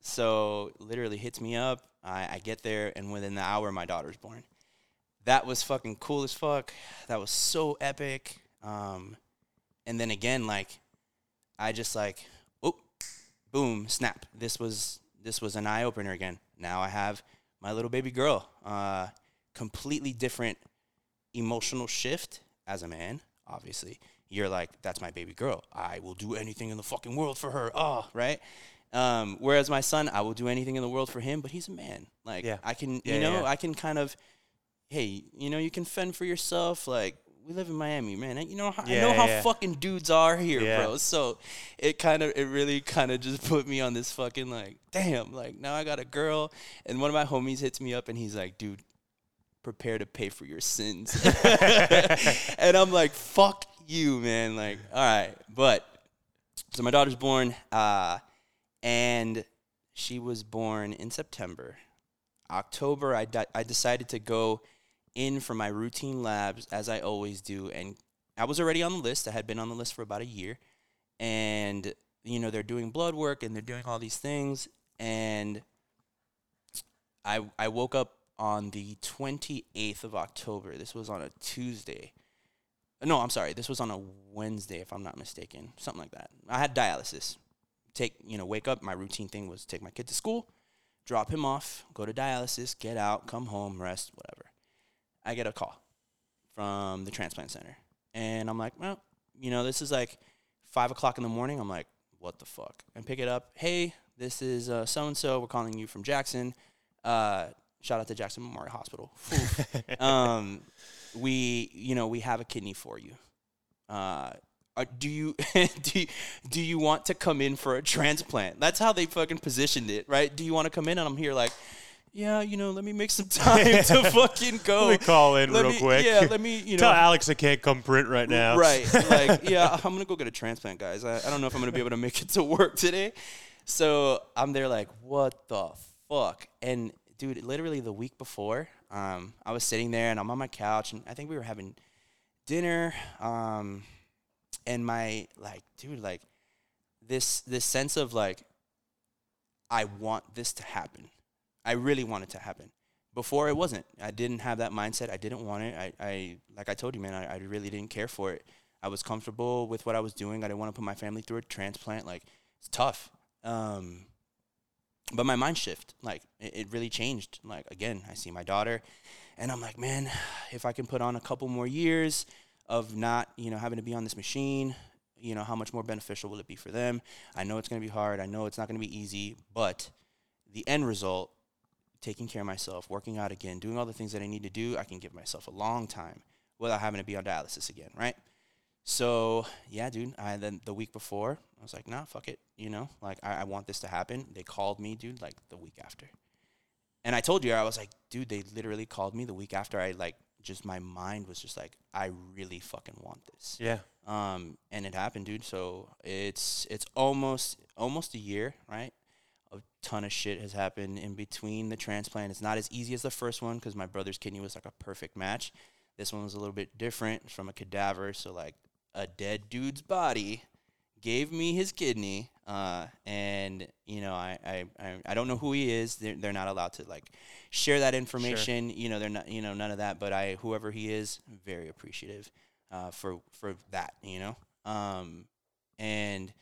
B: So literally hits me up. I, I get there, and within the hour, my daughter's born. That was fucking cool as fuck. That was so epic. Um, and then again, like, I just like, oh, boom, snap. This was this was an eye opener again. Now I have my little baby girl. Uh, completely different emotional shift as a man. Obviously, you're like, that's my baby girl. I will do anything in the fucking world for her. Oh, right. Um, whereas my son, I will do anything in the world for him, but he's a man. Like,
A: Yeah.
B: I can,
A: Yeah,
B: you know,
A: yeah.
B: I can kind of, hey, you know, you can fend for yourself. Like, we live in Miami, man. You know, how, I know how fucking dudes are here, bro. So it kind of, it really kind of just <laughs> put me on this fucking like, damn, like now I got a girl, and one of my homies hits me up, and he's like, dude, prepare to pay for your sins. <laughs> <laughs> and I'm like, fuck you, man. Like, all right. But so my daughter's born, uh, and she was born in September. October, I, di- I decided to go in for my routine labs as I always do. And I was already on the list. I had been on the list for about a year. And, you know, they're doing blood work and they're doing all these things. And I, I woke up on the 28th of October. This was on a Tuesday. No, I'm sorry. This was on a Wednesday, if I'm not mistaken. Something like that. I had dialysis. Take, you know, wake up. My routine thing was take my kid to school, drop him off, go to dialysis, get out, come home, rest, whatever. I get a call from the transplant center. And I'm like, well, you know, this is like five o'clock in the morning. I'm like, what the fuck? And pick it up. Hey, this is so and so. We're calling you from Jackson. Uh, shout out to Jackson Memorial Hospital. <laughs> um, we, you know, we have a kidney for you. Uh, are, do you <laughs> do you, do you want to come in for a transplant? That's how they fucking positioned it, right? Do you want to come in? And I'm here like, yeah, you know, let me make some <laughs> time to fucking go.
A: Let me call in
B: Let
A: real
B: me-
A: quick.
B: Yeah, let me, you know.
A: Tell Alex I can't come print right now.
B: Right. Like, yeah, I'm gonna go get a transplant, guys. I, I don't know if I'm gonna be able to make it to work today. So I'm there like, what the fuck? And dude, literally the week before, um, I was sitting there and I'm on my couch and I think we were having dinner. Um, and my like, dude, like this this sense of like, I want this to happen. I really want it to happen. Before it wasn't. I didn't have that mindset. I didn't want it. I, I like I told you, man, I, I really didn't care for it. I was comfortable with what I was doing. I didn't want to put my family through a transplant. Like it's tough. Um, but my mind shift, like it, it really changed. Like again, I see my daughter, and I'm like, man, if I can put on a couple more years of not, you know, having to be on this machine, you know, how much more beneficial will it be for them? I know it's gonna be hard. I know it's not gonna be easy, but the end result, taking care of myself, working out again, doing all the things that I need to do, I can give myself a long time without having to be on dialysis again, right? So yeah, dude. I then the week before, I was like, nah, fuck it. You know, like I, I want this to happen. They called me, dude, like the week after. And I told you, I was like, dude, they literally called me the week after. I like just my mind was just like, I really fucking want this.
A: Yeah.
B: Um, and it happened, dude. So it's it's almost almost a year, right? A ton of shit has happened in between the transplant. It's not as easy as the first one because my brother's kidney was like a perfect match. This one was a little bit different from a cadaver, so like a dead dude's body gave me his kidney. Uh, and you know, I, I, I, I don't know who he is. They're, they're not allowed to like share that information. You know, they're not, you know, none of that. But I, whoever he is, very appreciative uh, for for that. You know, um, and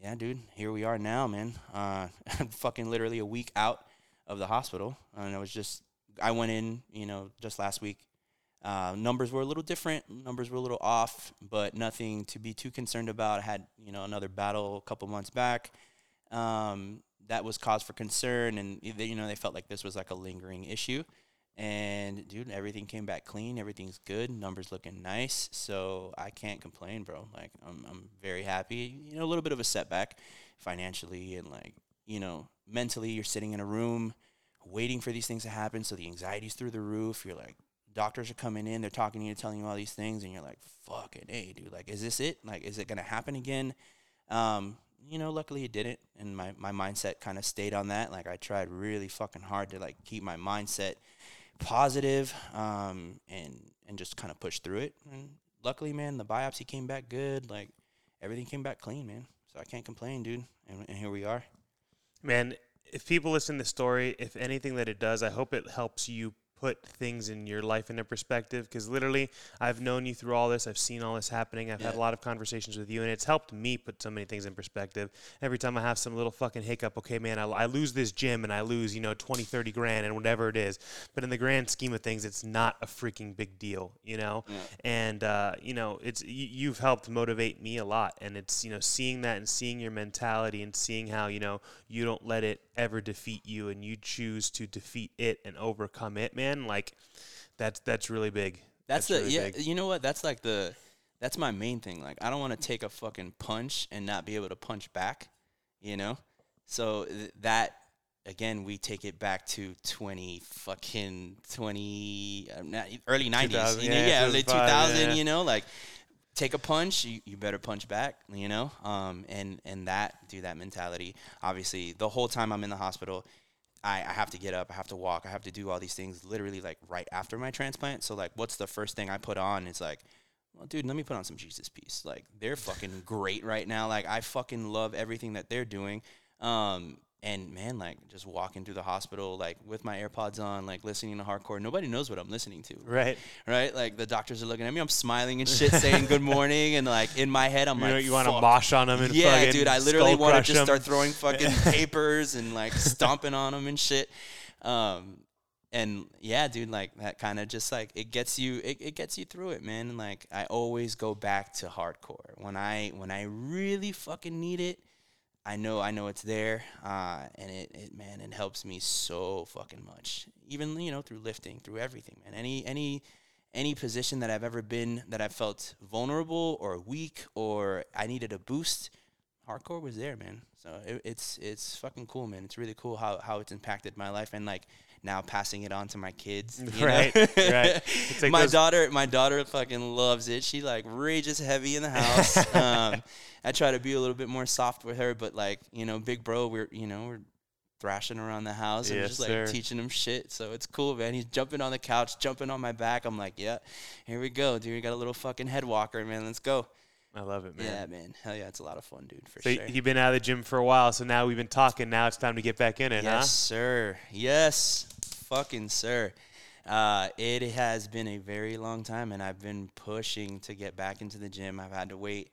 B: yeah, dude, here we are now, man. Uh, I'm <laughs> fucking literally a week out of the hospital, and I was just, I went in, you know, just last week. Uh, numbers were a little different. Numbers were a little off, but nothing to be too concerned about. I had, you know, another battle a couple months back. Um, that was cause for concern, and they, you know, they felt like this was like a lingering issue. And dude, everything came back clean. Everything's good. Numbers looking nice. So I can't complain, bro. Like I'm, I'm very happy. You know, a little bit of a setback financially and like, you know, mentally. You're sitting in a room waiting for these things to happen. So the anxiety's through the roof. You're like, doctors are coming in. They're talking to you, telling you all these things, and you're like, fucking hey, dude. Like, is this it? Like, is it gonna happen again? Um, you know, luckily it didn't, and my my mindset kind of stayed on that. Like, I tried really fucking hard to like keep my mindset positive, um, and and just kind of push through it. And luckily, man, the biopsy came back good. Like, everything came back clean, man. So I can't complain, dude. And, and here we are.
A: Man, if people listen to the story, if anything that it does, I hope it helps you put things in your life into perspective because literally I've known you through all this. I've seen all this happening. I've had a lot of conversations with you and it's helped me put so many things in perspective. Every time I have some little fucking hiccup, okay, man, I, I lose this gym and I lose, you know, 20, 30 grand and whatever it is. But in the grand scheme of things, it's not a freaking big deal, you know?
B: Yeah.
A: And, uh, you know, it's, you, you've helped motivate me a lot. And it's, you know, seeing that and seeing your mentality and seeing how, you know, you don't let it ever defeat you and you choose to defeat it and overcome it, man. Like, that's that's really big.
B: That's, the
A: really
B: yeah.
A: big.
B: You know what? That's like the that's my main thing. Like I don't want to take a fucking punch and not be able to punch back. You know, so th- that again we take it back to twenty fucking twenty uh, early nineties.
A: 2000,
B: You know,
A: yeah,
B: yeah, early two
A: 2005,
B: thousand.
A: yeah.
B: You know, like take a punch, you, you better punch back. You know, um, and and that do that mentality. Obviously, the whole time I'm in the hospital. I, I have to get up, I have to walk, I have to do all these things literally like right after my transplant. So like what's the first thing I put on? It's like, well, dude, let me put on some Jesus piece. Like they're fucking great right now. Like I fucking love everything that they're doing. Um and man, like just walking through the hospital, like with my AirPods on, like listening to hardcore. Nobody knows what I'm listening to,
A: Right.
B: right? Like the doctors are looking at me. I'm smiling and shit, saying good <laughs> morning, and like in my head, I'm
A: You,
B: like,
A: know, you want to mosh on them and
B: yeah, dude, I literally
A: want to
B: just start throwing fucking <laughs> papers and like stomping on them and shit. Um, and yeah, dude, like that kind of just like it gets you, it, it gets you through it, man. And like I always go back to hardcore when I when I really fucking need it. I know I know it's there, uh, and it, it man, it helps me so fucking much. Even you know through lifting, through everything, man. Any any any position that I've ever been that I felt vulnerable or weak or I needed a boost, hardcore was there, man. So it, it's it's fucking cool, man. It's really cool how how it's impacted my life and like now passing it on to my kids. <laughs>
A: Right, right. <laughs> Like
B: my
A: those-
B: daughter, my daughter fucking loves it. She like rages heavy in the <laughs> house. um, I try to be a little bit more soft with her, but like you know, big bro, we're you know we're thrashing around the house and
A: Yes,
B: just like
A: sir.
B: teaching him shit. So it's cool, man. He's jumping on the couch, jumping on my back. I'm like, yeah, here we go, dude. We got a little fucking head walker, man. Let's go.
A: I love it, man.
B: Yeah, man. Hell yeah, it's a lot of fun, dude. For
A: So
B: sure.
A: you've been out of the gym for a while, so now we've been talking. Now it's time to get back in it, huh?
B: Yes, sir. Yes, fucking sir. Uh, it has been a very long time, and I've been pushing to get back into the gym. I've had to wait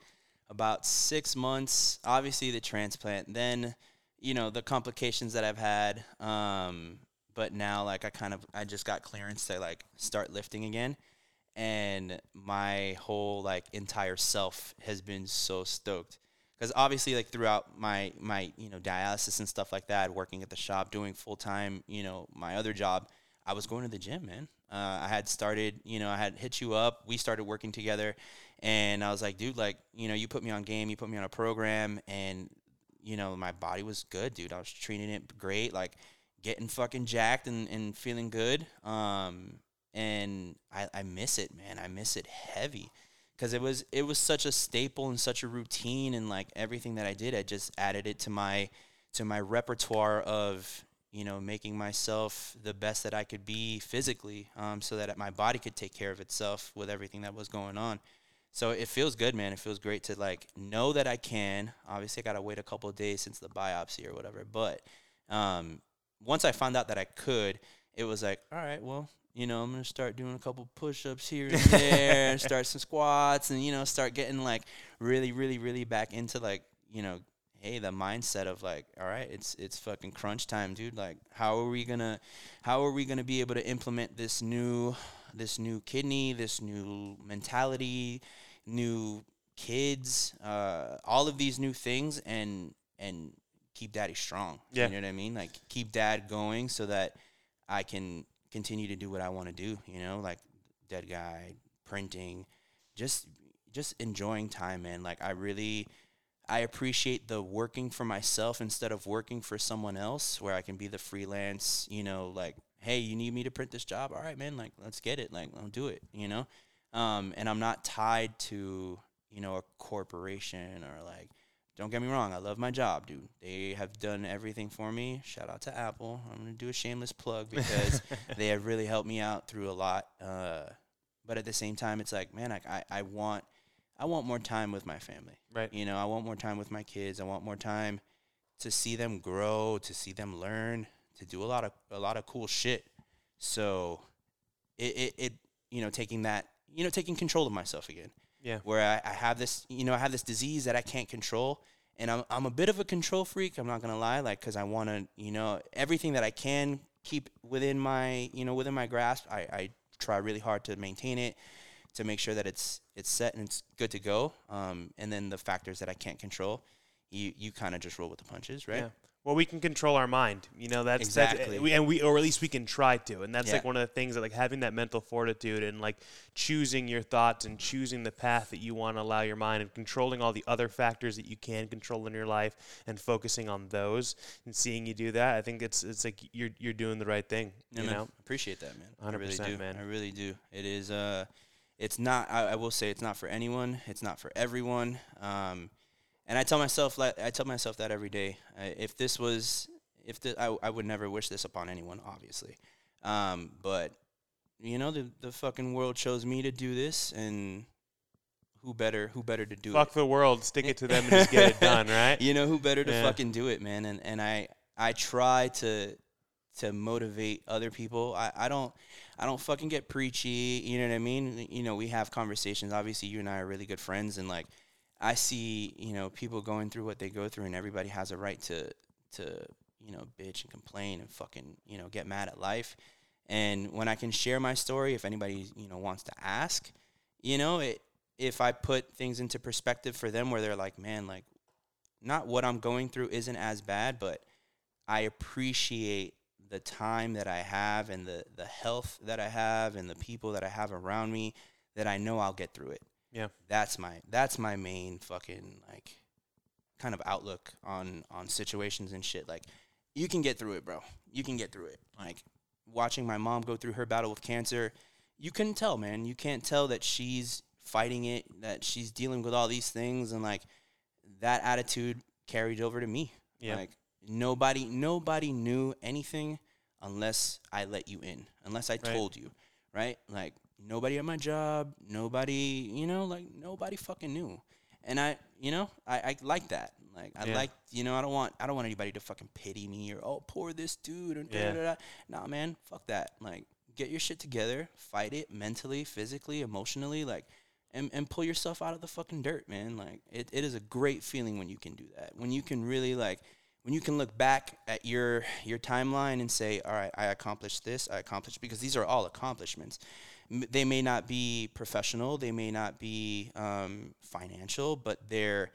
B: about six months. Obviously, the transplant, then you know the complications that I've had. Um, but now, like I kind of, I just got clearance to like start lifting again, and my whole like entire self has been so stoked. Because obviously like throughout my my you know dialysis and stuff like that working at the shop doing full time you know my other job i was going to the gym man. Uh, i had started you know i had hit you up. We started working together. And i was like dude like you know you put me on game you put me on a program and you know my body was good dude. I was treating it great like getting fucking jacked and, and feeling good. Um and I, I miss it man. I miss it heavy. Because it was it was such a staple and such a routine and like everything that I did I just added it to my to my repertoire of you know making myself the best that I could be physically um, so that my body could take care of itself with everything that was going on. So it feels good man. It feels great to like know that I can. Obviously I gotta wait a couple days since the biopsy or whatever but um, once I found out that I could it was like all right well you know, I'm gonna start doing a couple push-ups here and <laughs> there, and start some squats, and you know, start getting like really, really, really back into like, you know, hey, the mindset of like, all right, it's it's fucking crunch time, dude. Like, how are we gonna, how are we gonna be able to implement this new, this new kidney, this new mentality, new kids, uh, all of these new things, and and keep daddy strong.
A: Yeah.
B: you know what I mean. Like, keep dad going so that I can continue to do what I want to do, you know, like dead guy, printing, just just enjoying time, man. Like I really I appreciate the working for myself instead of working for someone else where I can be the freelance, you know, like, hey, you need me to print this job? All right, man, like let's get it. Like, I'll do it, you know? Um, and I'm not tied to, you know, a corporation or like don't get me wrong, I love my job, dude. They have done everything for me. Shout out to Apple. I'm gonna do a shameless plug <laughs> because they have really helped me out through a lot. Uh, but at the same time, it's like, man, I, I, I want, I want more time with my family.
A: Right.
B: You know, I want more time with my kids. I want more time to see them grow, to see them learn, to do a lot of a lot of cool shit. So, it, it, it you know, taking that, you know, taking control of myself again
A: Yeah.
B: where I, I have this, you know, I have this disease that I can't control, and I'm I'm a bit of a control freak. I'm not gonna lie, like, cause I want to, you know, everything that I can keep within my, you know, within my grasp. I I try really hard to maintain it, to make sure that it's it's set and it's good to go. Um, and then the factors that I can't control, you you kind of just roll with the punches, right?
A: Yeah. Well, we can control our mind. You know, that's
B: Exactly.
A: That's, and we, or at least we can try to. And that's
B: Yeah.
A: like one of the things that, like, having that mental fortitude and like choosing your thoughts and choosing the path that you want to allow your mind and controlling all the other factors that you can control in your life and focusing on those and seeing you do that. I think it's it's like you're you're doing the right thing.
B: Yeah,
A: you
B: man.
A: know.
B: appreciate that, man. I really
A: 100%,
B: do,
A: man.
B: I really do. It is. Uh, it's not. I, I will say it's not for anyone. It's not for everyone. Um, and I tell myself like I tell myself that every day. Uh, if this was, if the, I, I would never wish this upon anyone, obviously. Um, but you know, the the fucking world chose me to do this, and who better? Who better to do
A: Fuck
B: it?
A: Fuck the world, stick it to them and just get it done, <laughs> right?
B: you know who better to
A: Yeah.
B: fucking do it man and and i i try to to motivate other people i i don't i don't fucking get preachy you know what i mean you know we have conversations obviously you and i are really good friends and like i see you know people going through what they go through and everybody has a right to to you know bitch and complain and fucking you know get mad at life and when i can share my story if anybody you know wants to ask you know it if i put things into perspective for them where they're like man like not what I'm going through isn't as bad, but I appreciate the time that I have and the the health that I have and the people that I have around me that I know I'll get through it.
A: Yeah.
B: That's my that's my main fucking like kind of outlook on on situations and shit. Like you can get through it, bro. You can get through it. Like watching my mom go through her battle with cancer, you couldn't tell, man. You can't tell that she's fighting it, that she's dealing with all these things and like that attitude carried over to me.
A: Yeah.
B: Like nobody nobody knew anything unless I let you in, unless I
A: Right.
B: told you, right? Like nobody at my job, nobody, you know, like nobody fucking knew. And I, you know, I, I like that. Like I
A: Yeah.
B: like, you know, I don't want I don't want anybody to fucking pity me or oh poor this dude and da da da. Nah, man, fuck that. Like get your shit together, fight it mentally, physically, emotionally, like and, and pull yourself out of the fucking dirt, man. Like it, it is a great feeling when you can do that. When you can really like when you can look back at your your timeline and say, "All right, I accomplished this. I accomplished because these are all accomplishments. They may not be professional, they may not be um, financial, but they're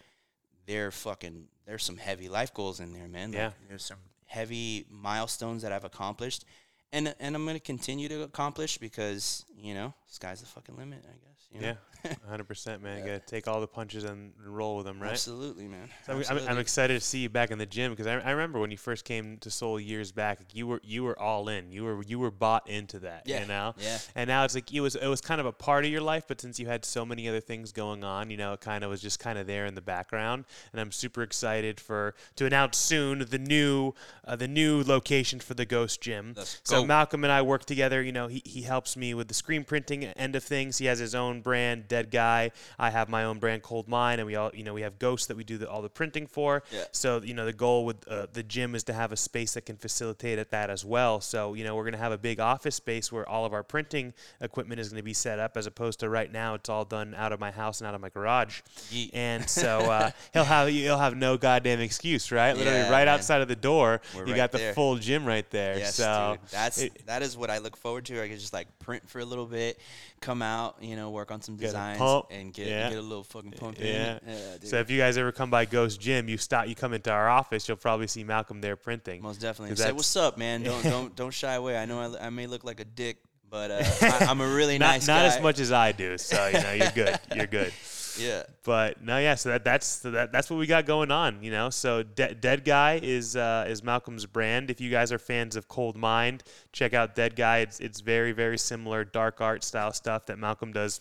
B: they're fucking there's some heavy life goals in there, man. Like,
A: Yeah.
B: there's some heavy milestones that I've accomplished, and and I'm gonna continue to accomplish because you know sky's the fucking limit, I guess. You know?
A: Yeah, 100%, man. You <laughs> got to take all the punches and and roll with them, right?
B: Absolutely, man.
A: So I'm, I'm, I'm excited to see you back in the gym because I, I remember when you first came to Seoul years back, you were you were all in. You were you were bought into that.
B: Yeah,
A: You know.
B: yeah.
A: And now it's like it was it was kind of a part of your life, but since you had so many other things going on, you know, it kind of was just kind of there in the background. And I'm super excited for to announce soon the new uh, the new location for the Ghost Gym.
B: Let's
A: so
B: go.
A: Malcolm and I work together. You know, he he helps me with the screen printing end of things. He has his own brand, Dead Guy. I have my own brand, Cold Mine, and we all you know we have Ghost that we do the, all the printing for.
B: Yeah.
A: So you know the goal with uh, the gym is to have a space that can facilitate at that as well. So you know we're gonna have a big office space where all of our printing equipment is gonna be set up, as opposed to right now it's all done out of my house and out of my garage.
B: Yeet.
A: And so <laughs> uh, he'll have he'll have no goddamn excuse, right? Literally
B: Yeah,
A: right
B: man.
A: outside of the door,
B: We're
A: you
B: right
A: got the
B: there.
A: full gym right there.
B: Yes,
A: so
B: dude. That's
A: it-
B: that is what I look forward to. I can just like print for a little bit, come out, you know, work on some
A: Get
B: designs, and get
A: yeah.
B: get a little fucking pump
A: Yeah.
B: in. Yeah.
A: So if you guys ever come by Ghost Gym, you stop, you come into our office, you'll probably see Malcolm there printing.
B: Most definitely. Say what's up, man. Don't <laughs> don't don't shy away. I know I, I may look like a dick, but uh, <laughs> I, I'm a really
A: not
B: nice
A: not
B: guy.
A: as much as I do, so you know you're good. You're good. <laughs>
B: Yeah.
A: But no, yeah. So that that's that that's what we got going on, you know. So De- Dead Guy is uh, is Malcolm's brand. If you guys are fans of Cold Mind, check out Dead Guy. It's it's very very similar dark art style stuff that Malcolm does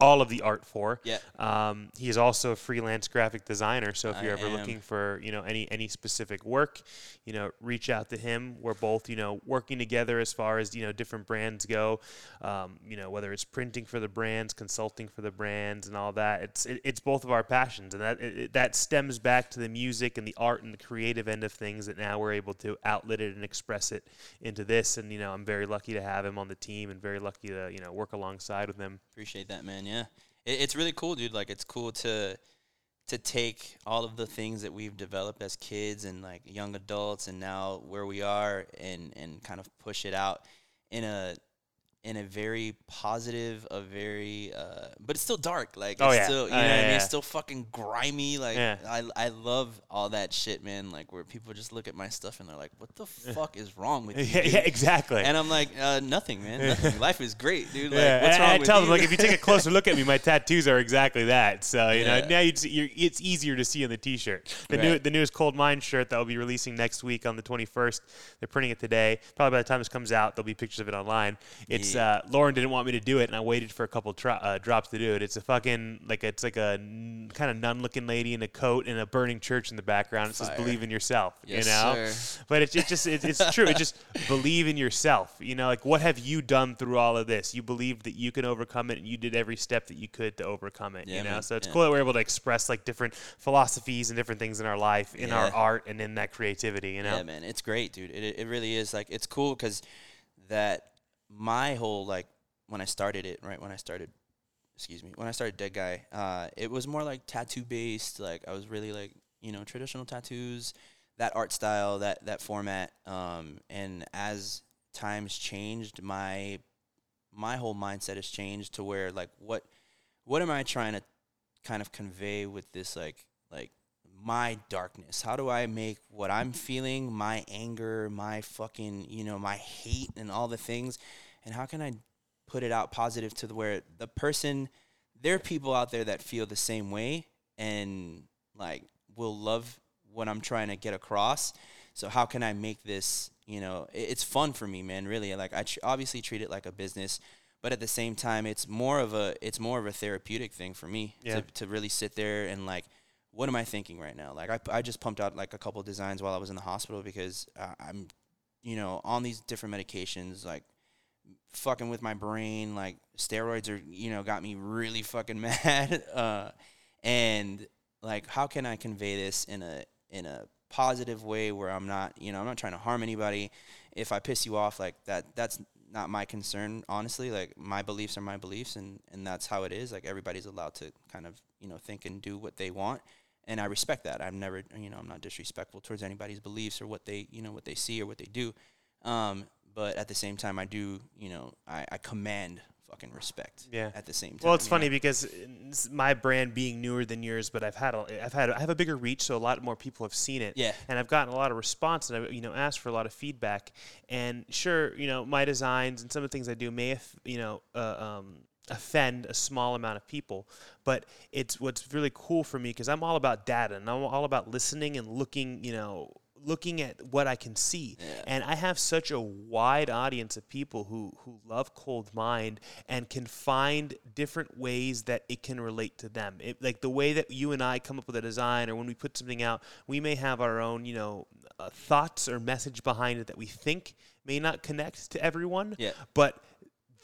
A: all of the art for.
B: Yeah.
A: Um, he is also a freelance graphic designer. So if you're ever
B: am.
A: looking for you know any any specific work, you know reach out to him. We're both you know working together as far as you know different brands go. Um, you know whether it's printing for the brands, consulting for the brands, and all that. It's it, it's both of our passions, and that it- that stems back to the music and the art and the creative end of things. That now we're able to outlet it and express it into this. And you know I'm very lucky to have him on the team, and very lucky to you know work alongside with him.
B: Appreciate that, man. Yeah, it, it's really cool, dude. Like, it's cool to to take all of the things that we've developed as kids and like young adults, and now where we are, and and kind of push it out in a in a very positive, a very, uh, but it's still dark. Like,
A: Oh,
B: it's
A: yeah.
B: still,
A: Oh,
B: you know
A: yeah,
B: what I mean? It's still fucking grimy. Like,
A: Yeah.
B: I, I love all that shit, man. Like, where people just look at my stuff and they're like, what the fuck is wrong with <laughs> you?
A: yeah,
B: dude?"
A: yeah, exactly.
B: And I'm like, uh, nothing, man. Nothing. Life is great, dude. Like,
A: yeah,
B: what's
A: and
B: wrong
A: I
B: with
A: tell
B: you?
A: them like if you take a closer look at me, my tattoos are exactly that. So you know now see, you're, it's easier to see in the T-shirt. The new
B: Right.
A: the newest Cold Mind shirt that will be releasing next week on the 21st. They're printing it today. Probably by the time this comes out, there'll be pictures of it online. It's uh, Lauren didn't want me to do it, and I waited for a couple tro- uh, drops to do it. It's a fucking like it's like a n- kind of nun-looking lady in a coat and a burning church in the background. It says
B: Fire.
A: "Believe in yourself."
B: Yes,
A: you know.
B: sir.
A: But it's, it's just it's, it's true. It just <laughs> believe in yourself. You know, like what have you done through all of this? You believed that you can overcome it, and you did every step that you could to overcome it.
B: Yeah,
A: you know,
B: man.
A: so it's
B: Yeah.
A: cool that we're able to express like different philosophies and different things in our life, in our
B: Yeah.
A: art, and in that creativity. You know,
B: Yeah, man, it's great, dude. It it really is. Like, it's cool because that my whole like when I started it, right when I started, excuse me, when I started Dead Guy, uh, it was more like tattoo based. Like, I was really like you know traditional tattoos, that art style, that that format. Um, and as times changed, my my whole mindset has changed to where like what what am I trying to kind of convey with this like like my darkness? How do I make what I'm feeling, my anger, my fucking, you know, my hate and all the things, and how can I put it out positive to the where the person there are people out there that feel the same way and like will love what I'm trying to get across. So how can I make this, you know, it, it's fun for me, man, really. Like I tr- obviously treat it like a business, but at the same time it's more of a it's more of a therapeutic thing for me
A: Yeah.
B: to to really sit there and like what am I thinking right now? Like I I just pumped out like a couple designs while I was in the hospital because uh, I'm you know, on these different medications like fucking with my brain like steroids are you know got me really fucking <laughs> mad uh and like how can i convey this in a in a positive way where i'm not you know i'm not trying to harm anybody? If i piss you off like that that's not my concern honestly. Like my beliefs are my beliefs and and that's how it is. Like everybody's allowed to kind of you know think and do what they want and i respect that i'm never you know i'm not disrespectful towards anybody's beliefs or what they you know what they see or what they do um but at the same time i do you know i, I command fucking respect
A: Yeah.
B: at the same time
A: Well, it's funny
B: know?
A: because it's my brand being newer than yours, but I've had a, I've had I have a bigger reach, so a lot more people have seen it.
B: Yeah.
A: And I've gotten a lot of response, and I've you know asked for a lot of feedback. And sure, you know my designs and some of the things I do may have, you know uh, um, offend a small amount of people, but it's what's really cool for me because I'm all about data and I'm all about listening and looking, you know. Looking at what I can see,
B: Yeah.
A: and I have such a wide audience of people who who love Cold Mind and can find different ways that it can relate to them. It, like the way that you and I come up with a design, or when we put something out, we may have our own, you know, uh, thoughts or message behind it that we think may not connect to everyone.
B: Yeah.
A: But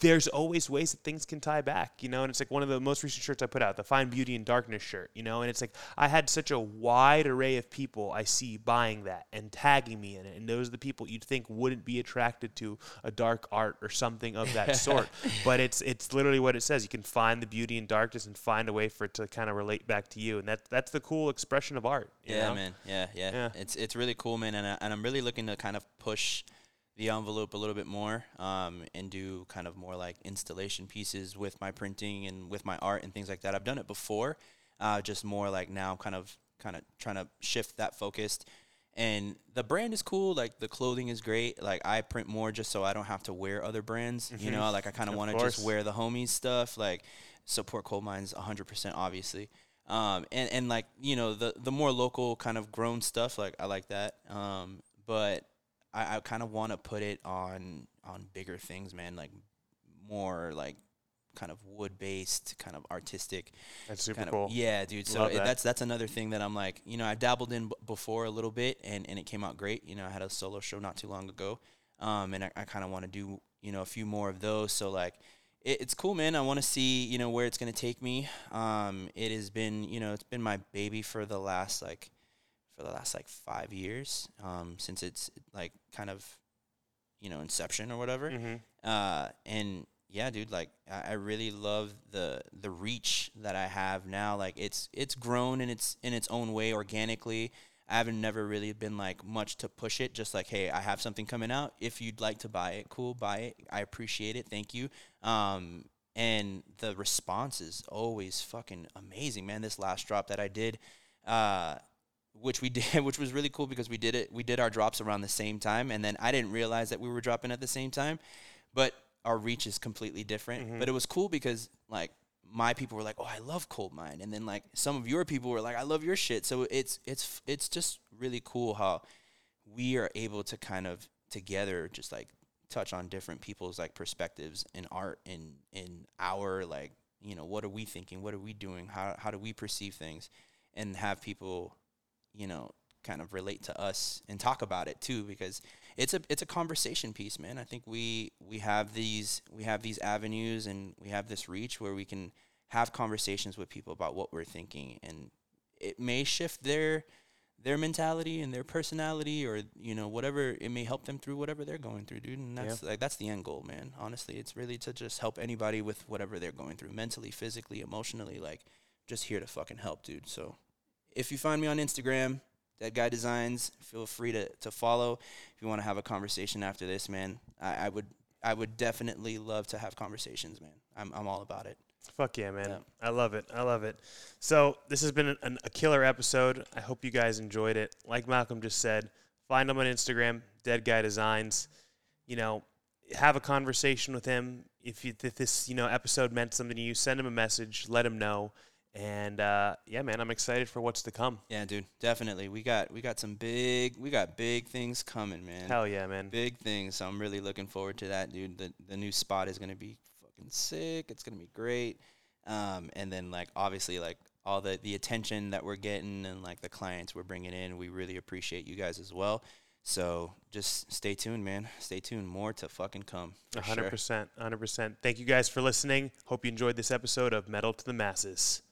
A: there's always ways that things can tie back, you know, and it's like one of the most recent shirts I put out, the Find Beauty in Darkness shirt, you know, and it's like I had such a wide array of people I see buying that and tagging me in it, and those are the people you'd think wouldn't be attracted to a dark art or something of that <laughs> sort, but it's it's literally what it says. You can find the beauty in darkness and find a way for it to kind of relate back to you, and that that's the cool expression of art. you
B: Yeah,
A: know?
B: man. Yeah, yeah,
A: Yeah.
B: It's it's really cool, man, and I, and I'm really looking to kind of push the envelope a little bit more, um, and do kind of more like installation pieces with my printing and with my art and things like that. I've done it before, uh, just more like now, I'm kind of kind of trying to shift that focused. And the brand is cool. Like the clothing is great. Like I print more just so I don't have to wear other brands. You know, like I kind
A: Of
B: want to just wear the homies stuff. Like support Cold Mines 100%, obviously. Um, and, and like, you know, the, the more local kind of grown stuff, like I like that. Um, but I, I kind of want to put it on, on bigger things, man. Like more like kind of wood based, kind of artistic
A: That's super
B: kind
A: cool.
B: yeah, dude. So it,
A: that.
B: that's that's another thing that I'm like, you know, I dabbled in b- before a little bit, and and it came out great. You know, I had a solo show not too long ago, um, and I, I kind of want to do you know a few more of those. So like. It, it's cool, man. I want to see, you know, where it's gonna take me. Um, it has been, you know, it's been my baby for the last like, for the last like five years. Um, since it's like kind of, you know, inception or whatever
A: Mhm.
B: uh, and yeah, dude, like I, I really love the the reach that I have now. Like it's it's grown in its in its own way organically. I haven't never really been like much to push it. Just like, hey, I have something coming out. If you'd like to buy it, cool, buy it. I appreciate it. Thank you. Um, and the response is always fucking amazing, man. This last drop that I did, uh, which we <laughs> did, which was really cool because we did it. We did our drops around the same time, and then I didn't realize that we were dropping at the same time, but our reach is completely different.
A: Mhm.
B: But it was cool because like my people were like, "Oh, I love Cold Mine," and then like some of your people were like, "I love your shit." So it's it's it's just really cool how we are able to kind of together just like touch on different people's like perspectives in art in in our like you know what are we thinking what are we doing how how do we perceive things and have people you know kind of relate to us and talk about it too because it's a it's a conversation piece man. I think we we have these we have these avenues and we have this reach where we can have conversations with people about what we're thinking. And it may shift their their mentality and their personality or you know whatever it may help them through whatever they're going through dude. And that's like that's the end goal man. Honestly it's really to just help anybody with whatever they're going through mentally physically emotionally like just here to fucking help dude. So if you find me on instagram dead guy designs feel free to, to follow if you want to have a conversation after this man I, I would i would definitely love to have conversations man i'm, I'm all about it
A: Fuck yeah, man.
B: Yeah.
A: I love it. I love it. So, this has been an, a killer episode. I hope you guys enjoyed it. Like Malcolm just said, find him on Instagram, Dead Guy Designs. You know, have a conversation with him. If, you, if this, you know, episode meant something to you, send him a message, let him know. And uh, yeah, man, I'm excited for what's to come.
B: Yeah, dude, definitely. We got we got some big we got big things coming, man.
A: Hell yeah, man.
B: Big things. So I'm really looking forward to that, dude. The the new spot is gonna be fucking sick. It's gonna be great. Um, and then like obviously like all the the attention that we're getting and like the clients we're bringing in, we really appreciate you guys as well. So just stay tuned, man. Stay tuned. More to fucking come. for
A: hundred percent, hundred percent. Thank you guys for listening. Hope you enjoyed this episode of Metal to the Masses.